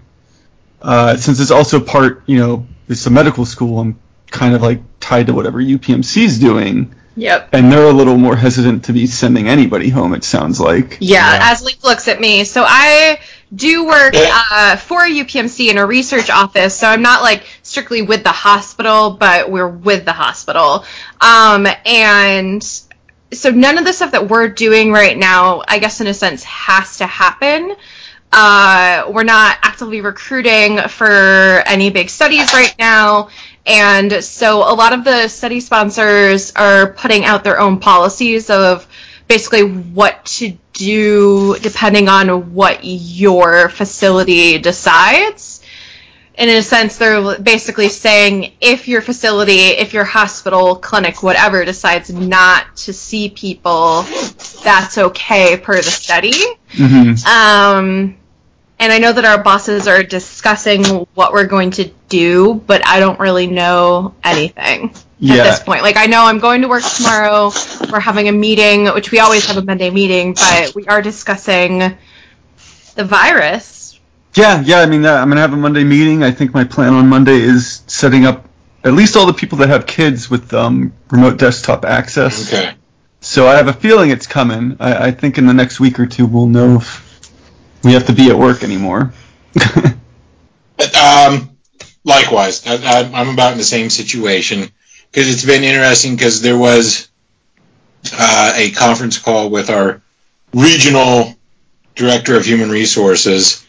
Uh, since it's also part, you know, it's a medical school, I'm kind of like tied to whatever UPMC is doing, Yep. and they're a little more hesitant to be sending anybody home. It sounds like. Yeah, Yeah. as Leaf looks at me. So I do work uh, for UPMC in a research office, so I'm not like strictly with the hospital, but we're with the hospital. Um, and so none of the stuff that we're doing right now, I guess in a sense, has to happen. Uh, we're not actively recruiting for any big studies right now. And so a lot of the study sponsors are putting out their own policies of basically what to do depending on what your facility decides. And in a sense, they're basically saying if your facility, if your hospital, clinic, whatever, decides not to see people, that's okay per the study. hmm Um, and I know that our bosses are discussing what we're going to do, but I don't really know anything Yeah. at this point. Like, I know I'm going to work tomorrow. We're having a meeting, which we always have a Monday meeting, but we are discussing the virus. Yeah, yeah. I mean, uh, I'm gonna have a Monday meeting. I think my plan on Monday is setting up at least all the people that have kids with um, remote desktop access. Okay. So I have a feeling it's coming. I, I think in the next week or two we'll know if we have to be at work anymore. (laughs) Um, likewise, I, I'm about in the same situation because it's been interesting because there was uh, a conference call with our regional director of human resources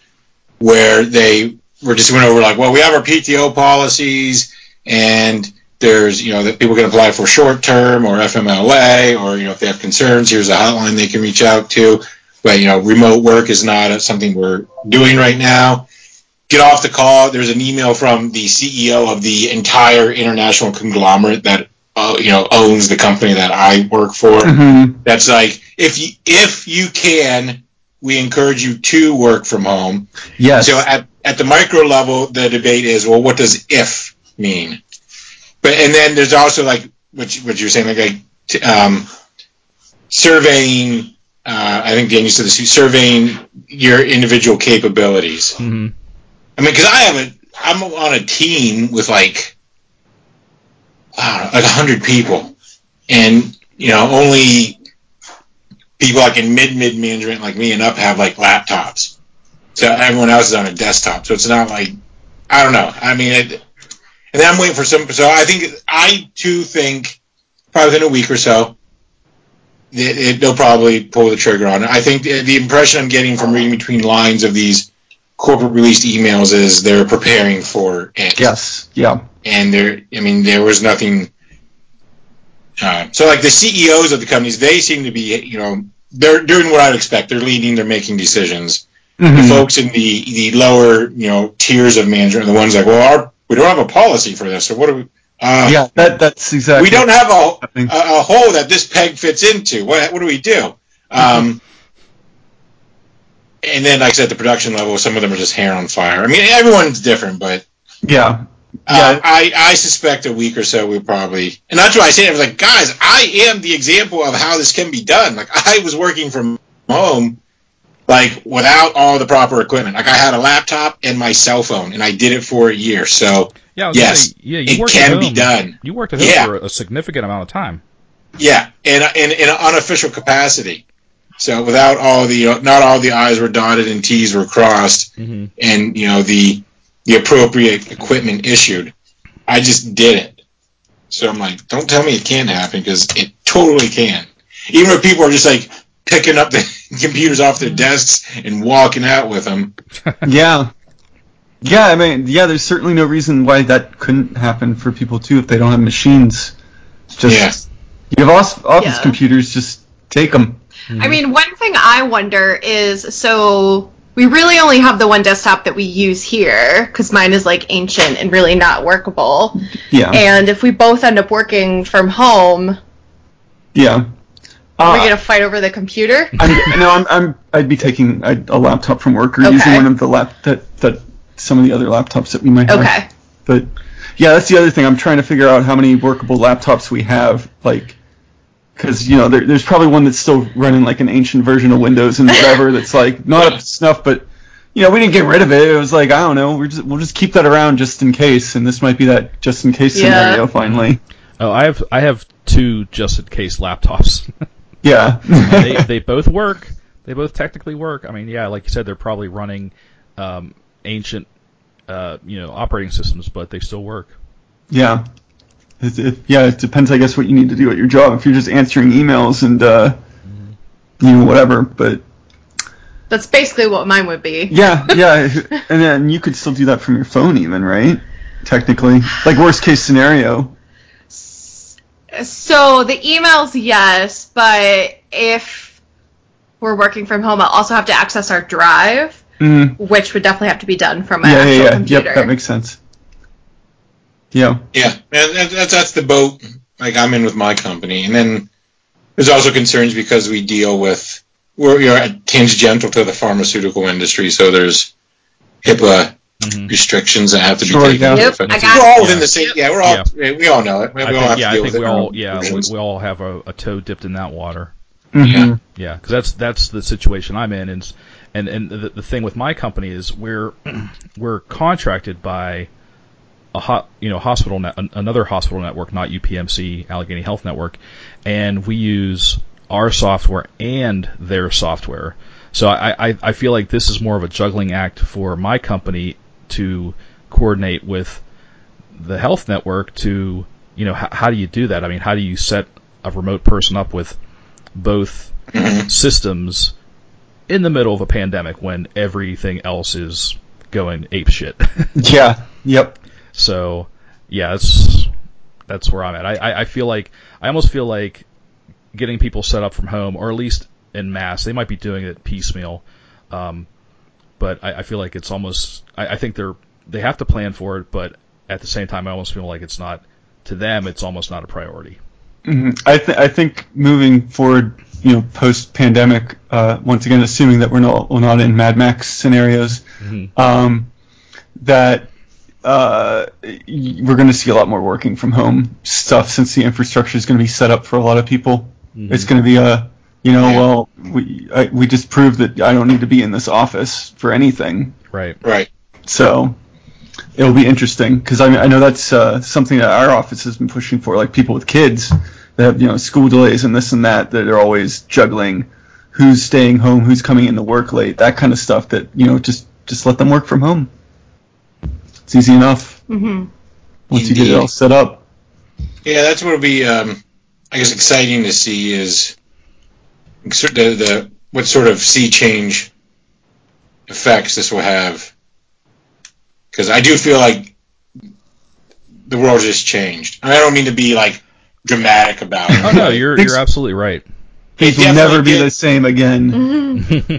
where they were just went over like, well, we have our PTO policies and there's you know that people can apply for short term or FMLA or you know if they have concerns, here's a hotline they can reach out to. But you know, remote work is not something we're doing right now get off the call. There's an email from the CEO of the entire international conglomerate that uh, you know owns the company that I work for. Mhm. That's like if you if you can, we encourage you to work from home. Yes. So at, at the micro level, the debate is, well, what does if mean? But and then there's also like what, you, what you're saying, like, like um, surveying. Uh, I think Dan, you said this. Surveying your individual capabilities. hmm I mean, because I have a, I'm on a team with like, I don't know, like a hundred people, and you know, only people like in mid mid management like me and up have like laptops. So everyone else is on a desktop. So it's not like, I don't know. I mean, it, and then I'm waiting for some. So I think I too think probably within a week or so. It, it, they'll probably pull the trigger on it. I think the, the impression I'm getting from reading between lines of these corporate released emails is they're preparing for it. yes. Yeah. And there, I mean, there was nothing. Uh, so, like the CEOs of the companies, they seem to be, you know, they're doing what I'd expect. They're leading. They're making decisions. The Mhm. folks in the the lower, you know, tiers of management are the ones like, well, our we don't have a policy for this. So what do we? Uh, Yeah. That that's exactly. we don't have a, a a hole that this peg fits into. What what do we do? Um, and then, like I said, the production level, some of them are just hair on fire. I mean, everyone's different, but Yeah. uh, Yeah. I, I suspect a week or so we probably, and that's why I say it. I was like, guys, I am the example of how this can be done. Like I was working from home, like without all the proper equipment. Like I had a laptop and my cell phone, and I did it for a year. So Yeah, Yes, say, yeah, it can be done. You worked at home Yeah. for a significant amount of time. yeah, in in, in an unofficial capacity. So without all the, not all the I's were dotted and T's were crossed. hmm and you know the the appropriate equipment issued. I just did it. So I'm like, don't tell me it can't happen because it totally can. Even if people are just like picking up the (laughs) computers off their desks and walking out with them. Yeah. Yeah, I mean, yeah, there's certainly no reason why that couldn't happen for people too if they don't have machines. Just Yeah. you have office, office Yeah. computers, just take them. I mean, one thing I wonder is so we really only have the one desktop that we use here because mine is like ancient and really not workable. Yeah, And if we both end up working from home, yeah. Are we Uh, gonna fight over the computer? I'm, no, I'm, I'm, I'd be taking a, a laptop from work or using one of the lap that that some of the other laptops that we might have. Okay. But yeah, that's the other thing. I'm trying to figure out how many workable laptops we have, like, because you know there, there's probably one that's still running like an ancient version of Windows and whatever (laughs) that's like not up to snuff, but you know we didn't get rid of it. It was like I don't know, we're just, we'll just keep that around just in case, and this might be that just in case Yeah. scenario finally. Oh, I have I have two just in case laptops. (laughs) Yeah. they (laughs) they both work. They both technically work. I mean, yeah, like you said, they're probably running um, ancient, uh, you know, operating systems, but they still work. Yeah. It, it, yeah, it depends, I guess, what you need to do at your job. If you're just answering emails and, uh, you know, whatever. But That's basically what mine would be. yeah, yeah, (laughs) and then you could still do that from your phone, even, right? Technically, like worst case scenario. So the emails, yes, but if we're working from home, I'll also have to access our drive, Mm, which would definitely have to be done from my yeah, actual yeah, yeah. computer. Yep, that makes sense. Yeah. Yeah, and that's that's the boat like I'm in with my company, and then there's also concerns because we deal with we're you know, tangential to the pharmaceutical industry, so there's HIPAA Mhm. restrictions that have to be Sure, taken yeah. Yep. I got we're all it. within the same. Yeah, we're all. We all know it. We, I all think, have yeah, to I deal think with we it. all yeah we, we all have a, a toe dipped in that water. Mhm. Yeah, because that's that's the situation I'm in, and and and the, the thing with my company is we're (clears throat) we're contracted by a hot you know hospital net, another hospital network, not UPMC Allegheny Health Network, and we use our software and their software. So I, I I feel like this is more of a juggling act for my company to coordinate with the health network to you know h- how do you do that? I mean, how do you set a remote person up with both (coughs) systems in the middle of a pandemic when everything else is going ape shit. (laughs) Yeah. Yep. so yeah, that's that's where I'm at. I, I, I feel like I almost feel like getting people set up from home, or at least in mass. They might be doing it piecemeal. Um, but I, I feel like it's almost. I, I think they're they have to plan for it, but at the same time, I almost feel like it's not to them. It's almost not a priority. Mhm. I, th- I think moving forward, you know, post pandemic, uh, once again, assuming that we're not we're not in Mad Max scenarios, Mhm. um, that uh, we're going to see a lot more working from home stuff since the infrastructure is going to be set up for a lot of people. Mhm. It's going to be a you know, Yeah. well, we I, we just proved that I don't need to be in this office for anything. Right. Right. So it'll be interesting because I, mean, I know that's uh, something that our office has been pushing for, like people with kids that have you know school delays and this and that that are always juggling who's staying home, who's coming into work late, that kind of stuff. That you know just just let them work from home. It's easy enough hmm once you get it all set up. Yeah, that's what'll be, um, I guess, exciting to see is sort the, the what sort of sea change effects this will have. Because I do feel like the world just changed. I, mean, I don't mean to be like dramatic about it. Oh no, you're It's- you're absolutely right. It will never be did. the same again. hmm (laughs)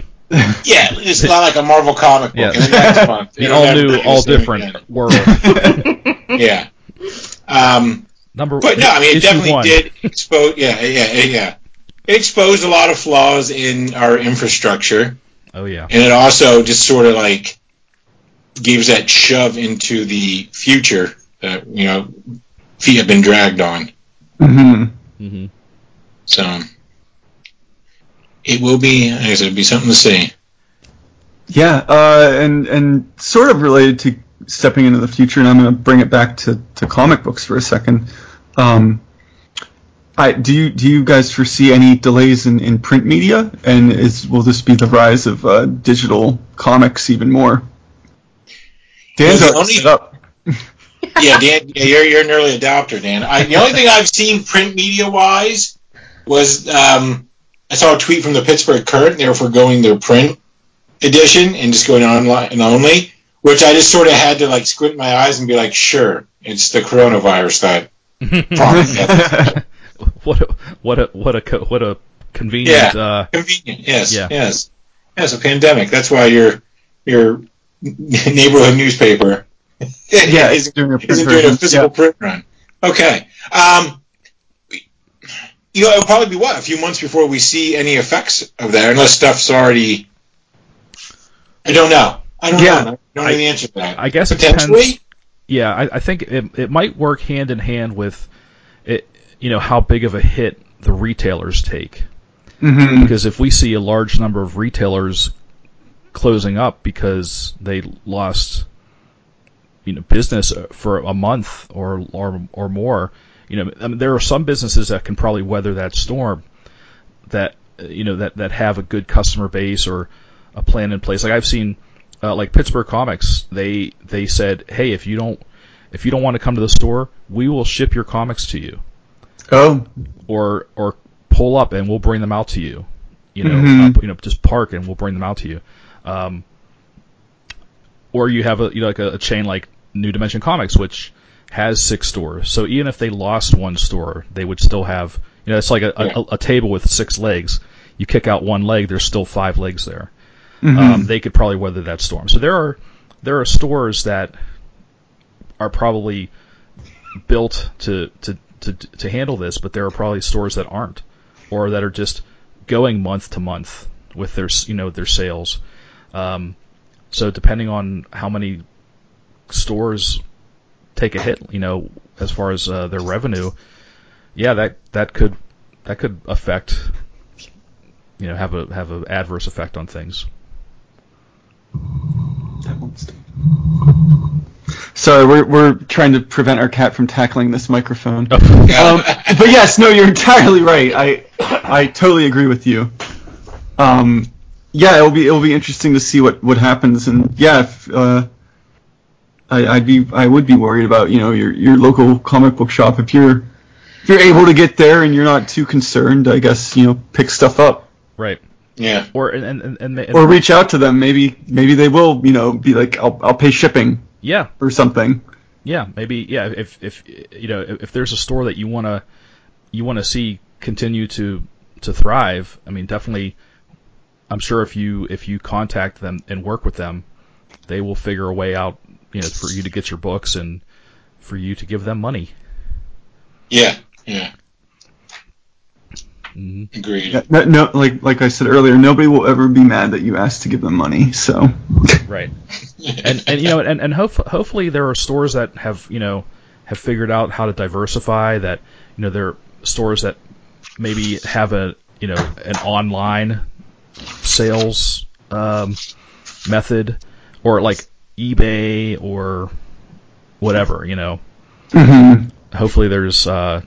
Yeah, it's not like a Marvel comic book. Yeah. And the next (laughs) The all never new, all different again. world. (laughs) Yeah. Um, Number But no, I mean, it definitely one. did expose. Yeah, yeah, yeah. It exposed a lot of flaws in our infrastructure, Oh yeah. and it also just sort of like gave us that shove into the future that you know feet have been dragged on. Mm-hmm. Mm-hmm. So it will be, I guess, it'll be something to see. Yeah, uh, and and sort of related to stepping into the future, and I'm going to bring it back to, to comic books for a second. Um, I do you do you guys foresee any delays in, in print media, and is will this be the rise of uh, digital comics even more? Dan's Well, only- up. (laughs) Yeah, Dan, yeah, you're you're an early adopter, Dan. I, the only thing I've seen print media wise was um, I saw a tweet from the Pittsburgh Current. They were forgoing their print edition and just going online and only, which I just sort of had to like squint my eyes and be like, sure, it's the coronavirus that. (laughs) (laughs) (laughs) what a what a what a what a convenient. Uh, Convenient, yes, Yeah. yes, yes. A pandemic. That's why your your (laughs) neighborhood newspaper (laughs) yeah, is it's doing a print isn't doing a physical Yeah. print run. Okay. Um, you know, it'll probably be what a few months before we see any effects of that, unless stuff's already. I don't know. I don't Yeah. know. I don't know the answer to that. I guess it Potentially. depends. Yeah, I, I think it it might work hand in hand with it. You know how big of a hit the retailers take. Mhm. because if we see a large number of retailers closing up because they lost you know business for a month or or or more you know I mean, there are some businesses that can probably weather that storm that uh, you know that that have a good customer base or a plan in place like I've seen uh, like Pittsburgh Comics they they said hey if you don't if you don't want to come to the store we will ship your comics to you Oh, or or pull up and we'll bring them out to you. You know, Mhm. uh, you know, just park and we'll bring them out to you. Um, or you have a you know like a, a chain like New Dimension Comics, which has six stores. So even if they lost one store, they would still have you know it's like a, Yeah. a, a table with six legs. You kick out one leg, there's still five legs there. Mhm. Um, they could probably weather that storm. So there are there are stores that are probably built to to to, to handle this, but there are probably stores that aren't, or that are just going month to month with their you know their sales. Um, so depending on how many stores take a hit, you know, as far as uh, their revenue, yeah, that that could that could affect, you know, have a have an adverse effect on things. That. Sorry, we're we're trying to prevent our cat from tackling this microphone. Um, but yes, no, you're entirely right. I I totally agree with you. Um, yeah, it'll be it'll be interesting to see what what happens, and yeah, if, uh, I, I'd be I would be worried about you know your your local comic book shop if you're if you're able to get there and you're not too concerned. I guess you know pick stuff up Right. Yeah. Or and and, and, and or reach out to them. Maybe maybe they will you know be like I'll I'll pay shipping yeah, or something. yeah, maybe yeah. If if you know if, if there's a store that you wanna you wanna see continue to to thrive, I mean definitely I'm sure if you if you contact them and work with them, they will figure a way out, you know, for you to get your books and for you to give them money. Yeah, yeah, hmm agreed. No, no, like like I said earlier, nobody will ever be mad that you asked to give them money. So Right. (laughs) and and you know and and hope, hopefully there are stores that have you know have figured out how to diversify that you know there are stores that maybe have a you know an online sales um, method or like eBay or whatever you know Mhm. hopefully there's uh,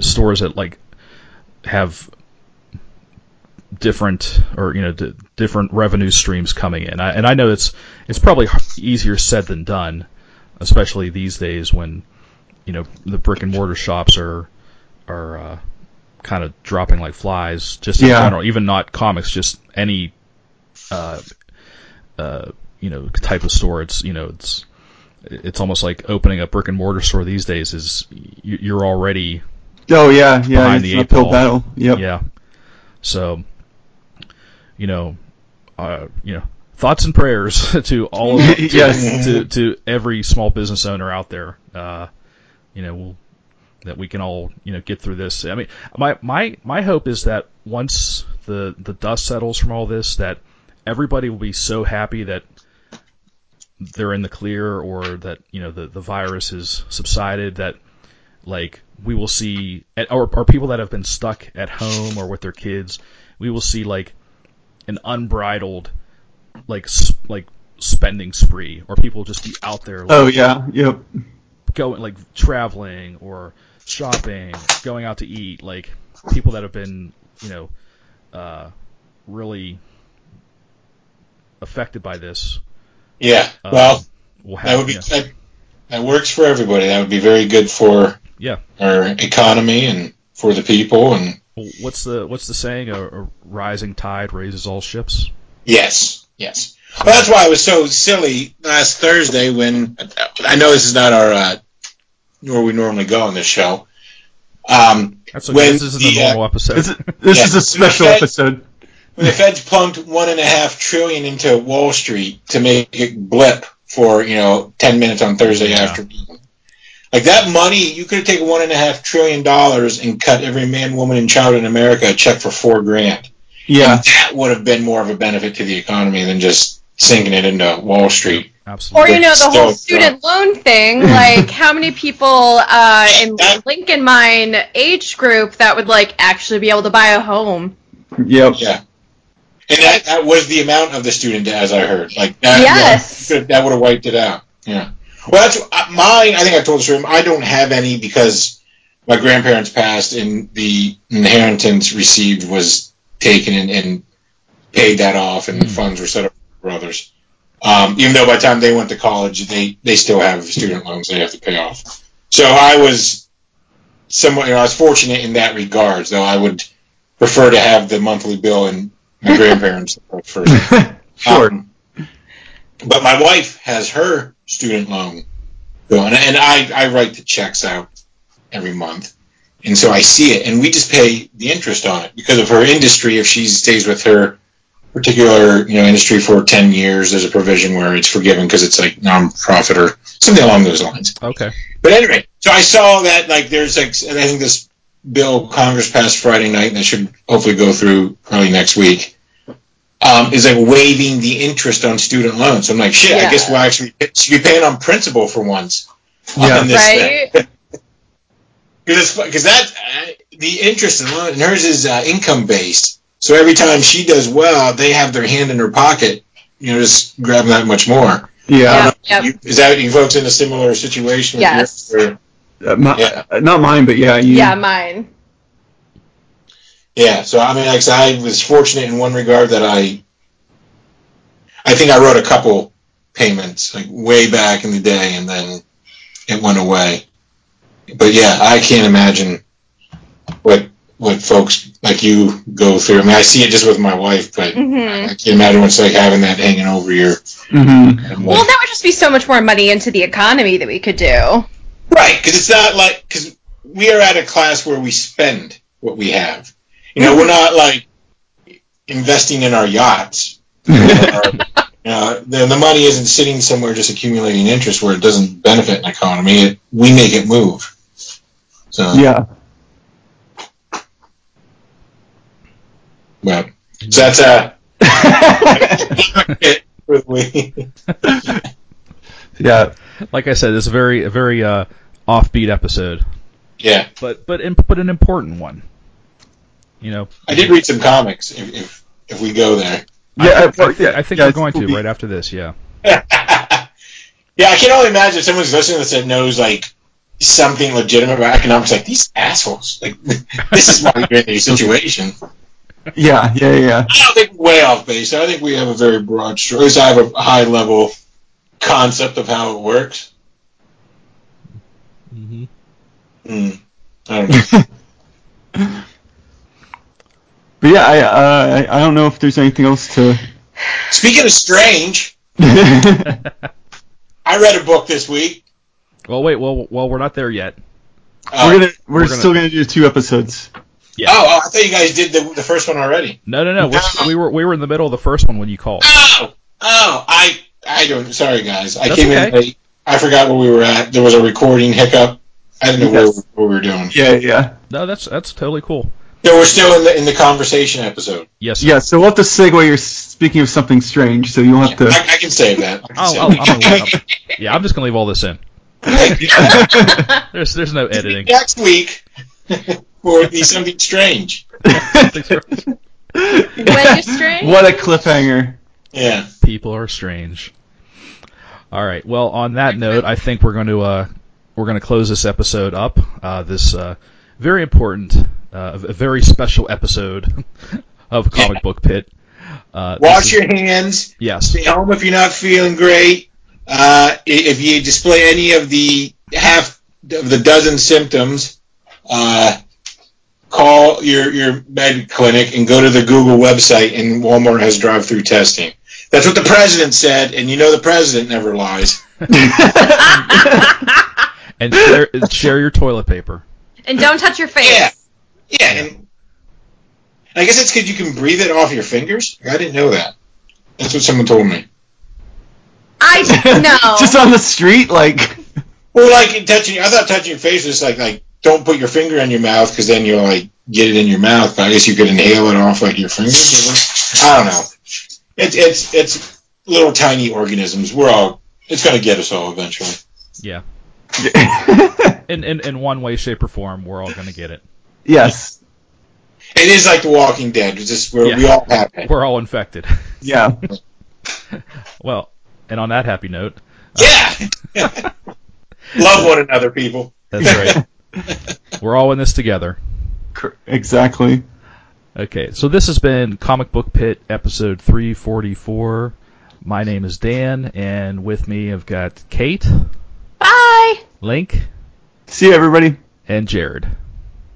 stores that like have different or you know d- different revenue streams coming in. I, and I know it's it's probably easier said than done, especially these days when you know the brick and mortar shops are are uh, kind of dropping like flies. Just in Yeah. general, even not comics, just any uh, uh, you know type of store. It's you know it's it's almost like opening a brick and mortar store these days is you're already oh yeah, yeah, Behind it's the uphill battle. Yep. yeah. So, you know, uh, you know, thoughts and prayers (laughs) to all of (laughs) to, Yes. to to every small business owner out there. Uh, you know, we'll, that we can all you know get through this. I mean, my my my hope is that once the the dust settles from all this, that everybody will be so happy that they're in the clear or that you know the the virus has subsided that like we will see or, or people that have been stuck at home or with their kids we will see like an unbridled like s- like spending spree or people just be out there like, Oh yeah. Yep. going like traveling or shopping going out to eat like people that have been you know uh really affected by this Yeah. um, Well, will that would be that, that works for everybody. That would be very good for yeah our economy and for the people. And what's the what's the saying? A, a rising tide raises all ships. yes, yes. Well, that's why I was so silly last Thursday when I know this is not our uh, where we normally go on this show. Um, That's okay. When this isn't the, a uh, normal episode. This, this Yeah. is a special Okay. episode. when the Feds plunked one and a half trillion into Wall Street to make it blip for you know ten minutes on Thursday Yeah. afternoon, like that money, you could have taken one and a half trillion dollars and cut every man, woman, and child in America a check for four grand. Yeah. And that would have been more of a benefit to the economy than just sinking it into Wall Street. Absolutely. Or you know the whole student loan thing. (laughs) Like how many people uh, in Link and Mine age group that would like actually be able to buy a home? Yep. Yeah. And that, that was the amount of the student debt, as I heard. Like that, Yes. yeah, that would have wiped it out. Yeah. Well, that's uh, mine. I think I told the room I don't have any because my grandparents passed, and the inheritance received was taken and, and paid that off, and Hmm. funds were set up for others. Um, even though by the time they went to college, they they still have student loans they have to pay off. So I was somewhat, you know, I was fortunate in that regards. Though I would prefer to have the monthly bill and my (laughs) grandparents first. (laughs) sure. Um, but my wife has her student loan going, and I, I write the checks out every month. And so I see it, and we just pay the interest on it because of her industry. If she stays with her particular you know industry for 10 years, there's a provision where it's forgiven because it's like nonprofit or something along those lines. Okay. But anyway, so I saw that like there's like and I think this bill Congress passed Friday night and that should hopefully go through early next week. Um, is like waiving the interest on student loans. So I'm like, shit, I guess we'll actually should be paying on principal for once. Yeah. on this Right? Because (laughs) because that uh, the interest in loan and hers is uh, income based. So every time she does well, they have their hand in her pocket. You know, just grabbing that much more. Yeah. Yep. You, is that you folks in a similar situation? with Yes. or- Uh, my, Yeah. uh, not mine, but yeah, you. Yeah, mine. Yeah, so I mean, like I was fortunate in one regard that I, I think I wrote a couple payments like way back in the day, and then it went away. But yeah, I can't imagine what what folks like you go through. I mean, I see it just with my wife, but hmm I can't imagine what it's like having that hanging over your. hmm Well, that would just be so much more money into the economy that we could do. Right, because it's not like because we are at a class where we spend what we have. You know, we're not like investing in our yachts. (laughs) You know, the, the money isn't sitting somewhere just accumulating interest where it doesn't benefit an economy. It, we make it move. So, Yeah. well, so that's uh, for. (laughs) (laughs) Yeah. Like I said, it's a very a very uh, offbeat episode, Yeah, but but but an important one. You know, I did read some comics. If if, if we go there, Yeah. I think, I yeah, I think yeah, we're it's going to cool. right after this. Yeah. (laughs) yeah, I can only imagine if someone's listening that knows like something legitimate about economics. Like these assholes. Like (laughs) this is why you're in these situations. Yeah. Yeah. Yeah. I don't think we're way off base. I think we have a very broad stroke. At least I have a high level concept of how it works. hmm Hmm. I don't know. (laughs) But yeah, I, uh, I I don't know if there's anything else to. Speaking of strange. (laughs) I read a book this week. Well, wait. Well, well, we're not there yet. Uh, We're gonna we're, We're gonna- still gonna do two episodes. Yeah. Oh, oh, I thought you guys did the, the first one already. No, no, no. We're, we were we were in the middle of the first one when you called. Oh, oh, I, I don't. Sorry, guys. I That's came in late. I forgot where we were at. There was a recording hiccup. I didn't know Yes. where, what we were doing. Yeah. Yeah. No, that's that's totally cool. So we're still in the in the conversation episode. Yes. Yeah. So we'll have to segue. You're speaking of something strange, so you'll have to. I, I can save that. I can Oh, save oh, that. I'm gonna, yeah, I'm just gonna leave all this in. (laughs) There's there's no editing. Next week for the something strange. When you're strange. what a cliffhanger. Yeah. People are strange. All right. Well, on that note, I think we're going to uh, we're going to close this episode up. Uh, this uh, very important, uh, a very special episode (laughs) of Comic Book Pit. Uh, this Wash is- your hands. yes. Stay home if you're not feeling great. Uh, if you display any of the half of the dozen symptoms, uh, call your your med clinic and go to the Google website. And Walmart has drive-through testing. That's what the president said, and you know the president never lies. (laughs) And share, share your toilet paper. and don't touch your face. Yeah, yeah. And I guess it's because you can breathe it off your fingers. I didn't know that. That's what someone told me. I (laughs) no. Just on the street, like. Well, like touching, I thought touching your face was like like don't put your finger in your mouth because then you'll like get it in your mouth. But I guess you could inhale it off like your fingers. I don't know. It's it's it's little tiny organisms. We're all. It's gonna get us all eventually. Yeah. (laughs) In, in in one way, shape, or form, we're all going to get it. Yes. It is like The Walking Dead. It's just where Yeah. we all have it. We're all infected. (laughs) Yeah. (laughs) Well, and on that happy note, uh, Yeah. (laughs) Love one another, people. that's right. we're all in this together. Exactly. Okay, so this has been Comic Book Pit episode 344. My name is Dan, and with me I've got Kate, Bye. Link, See you, everybody. and Jared.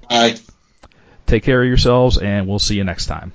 Bye. Take care of yourselves, and we'll see you next time.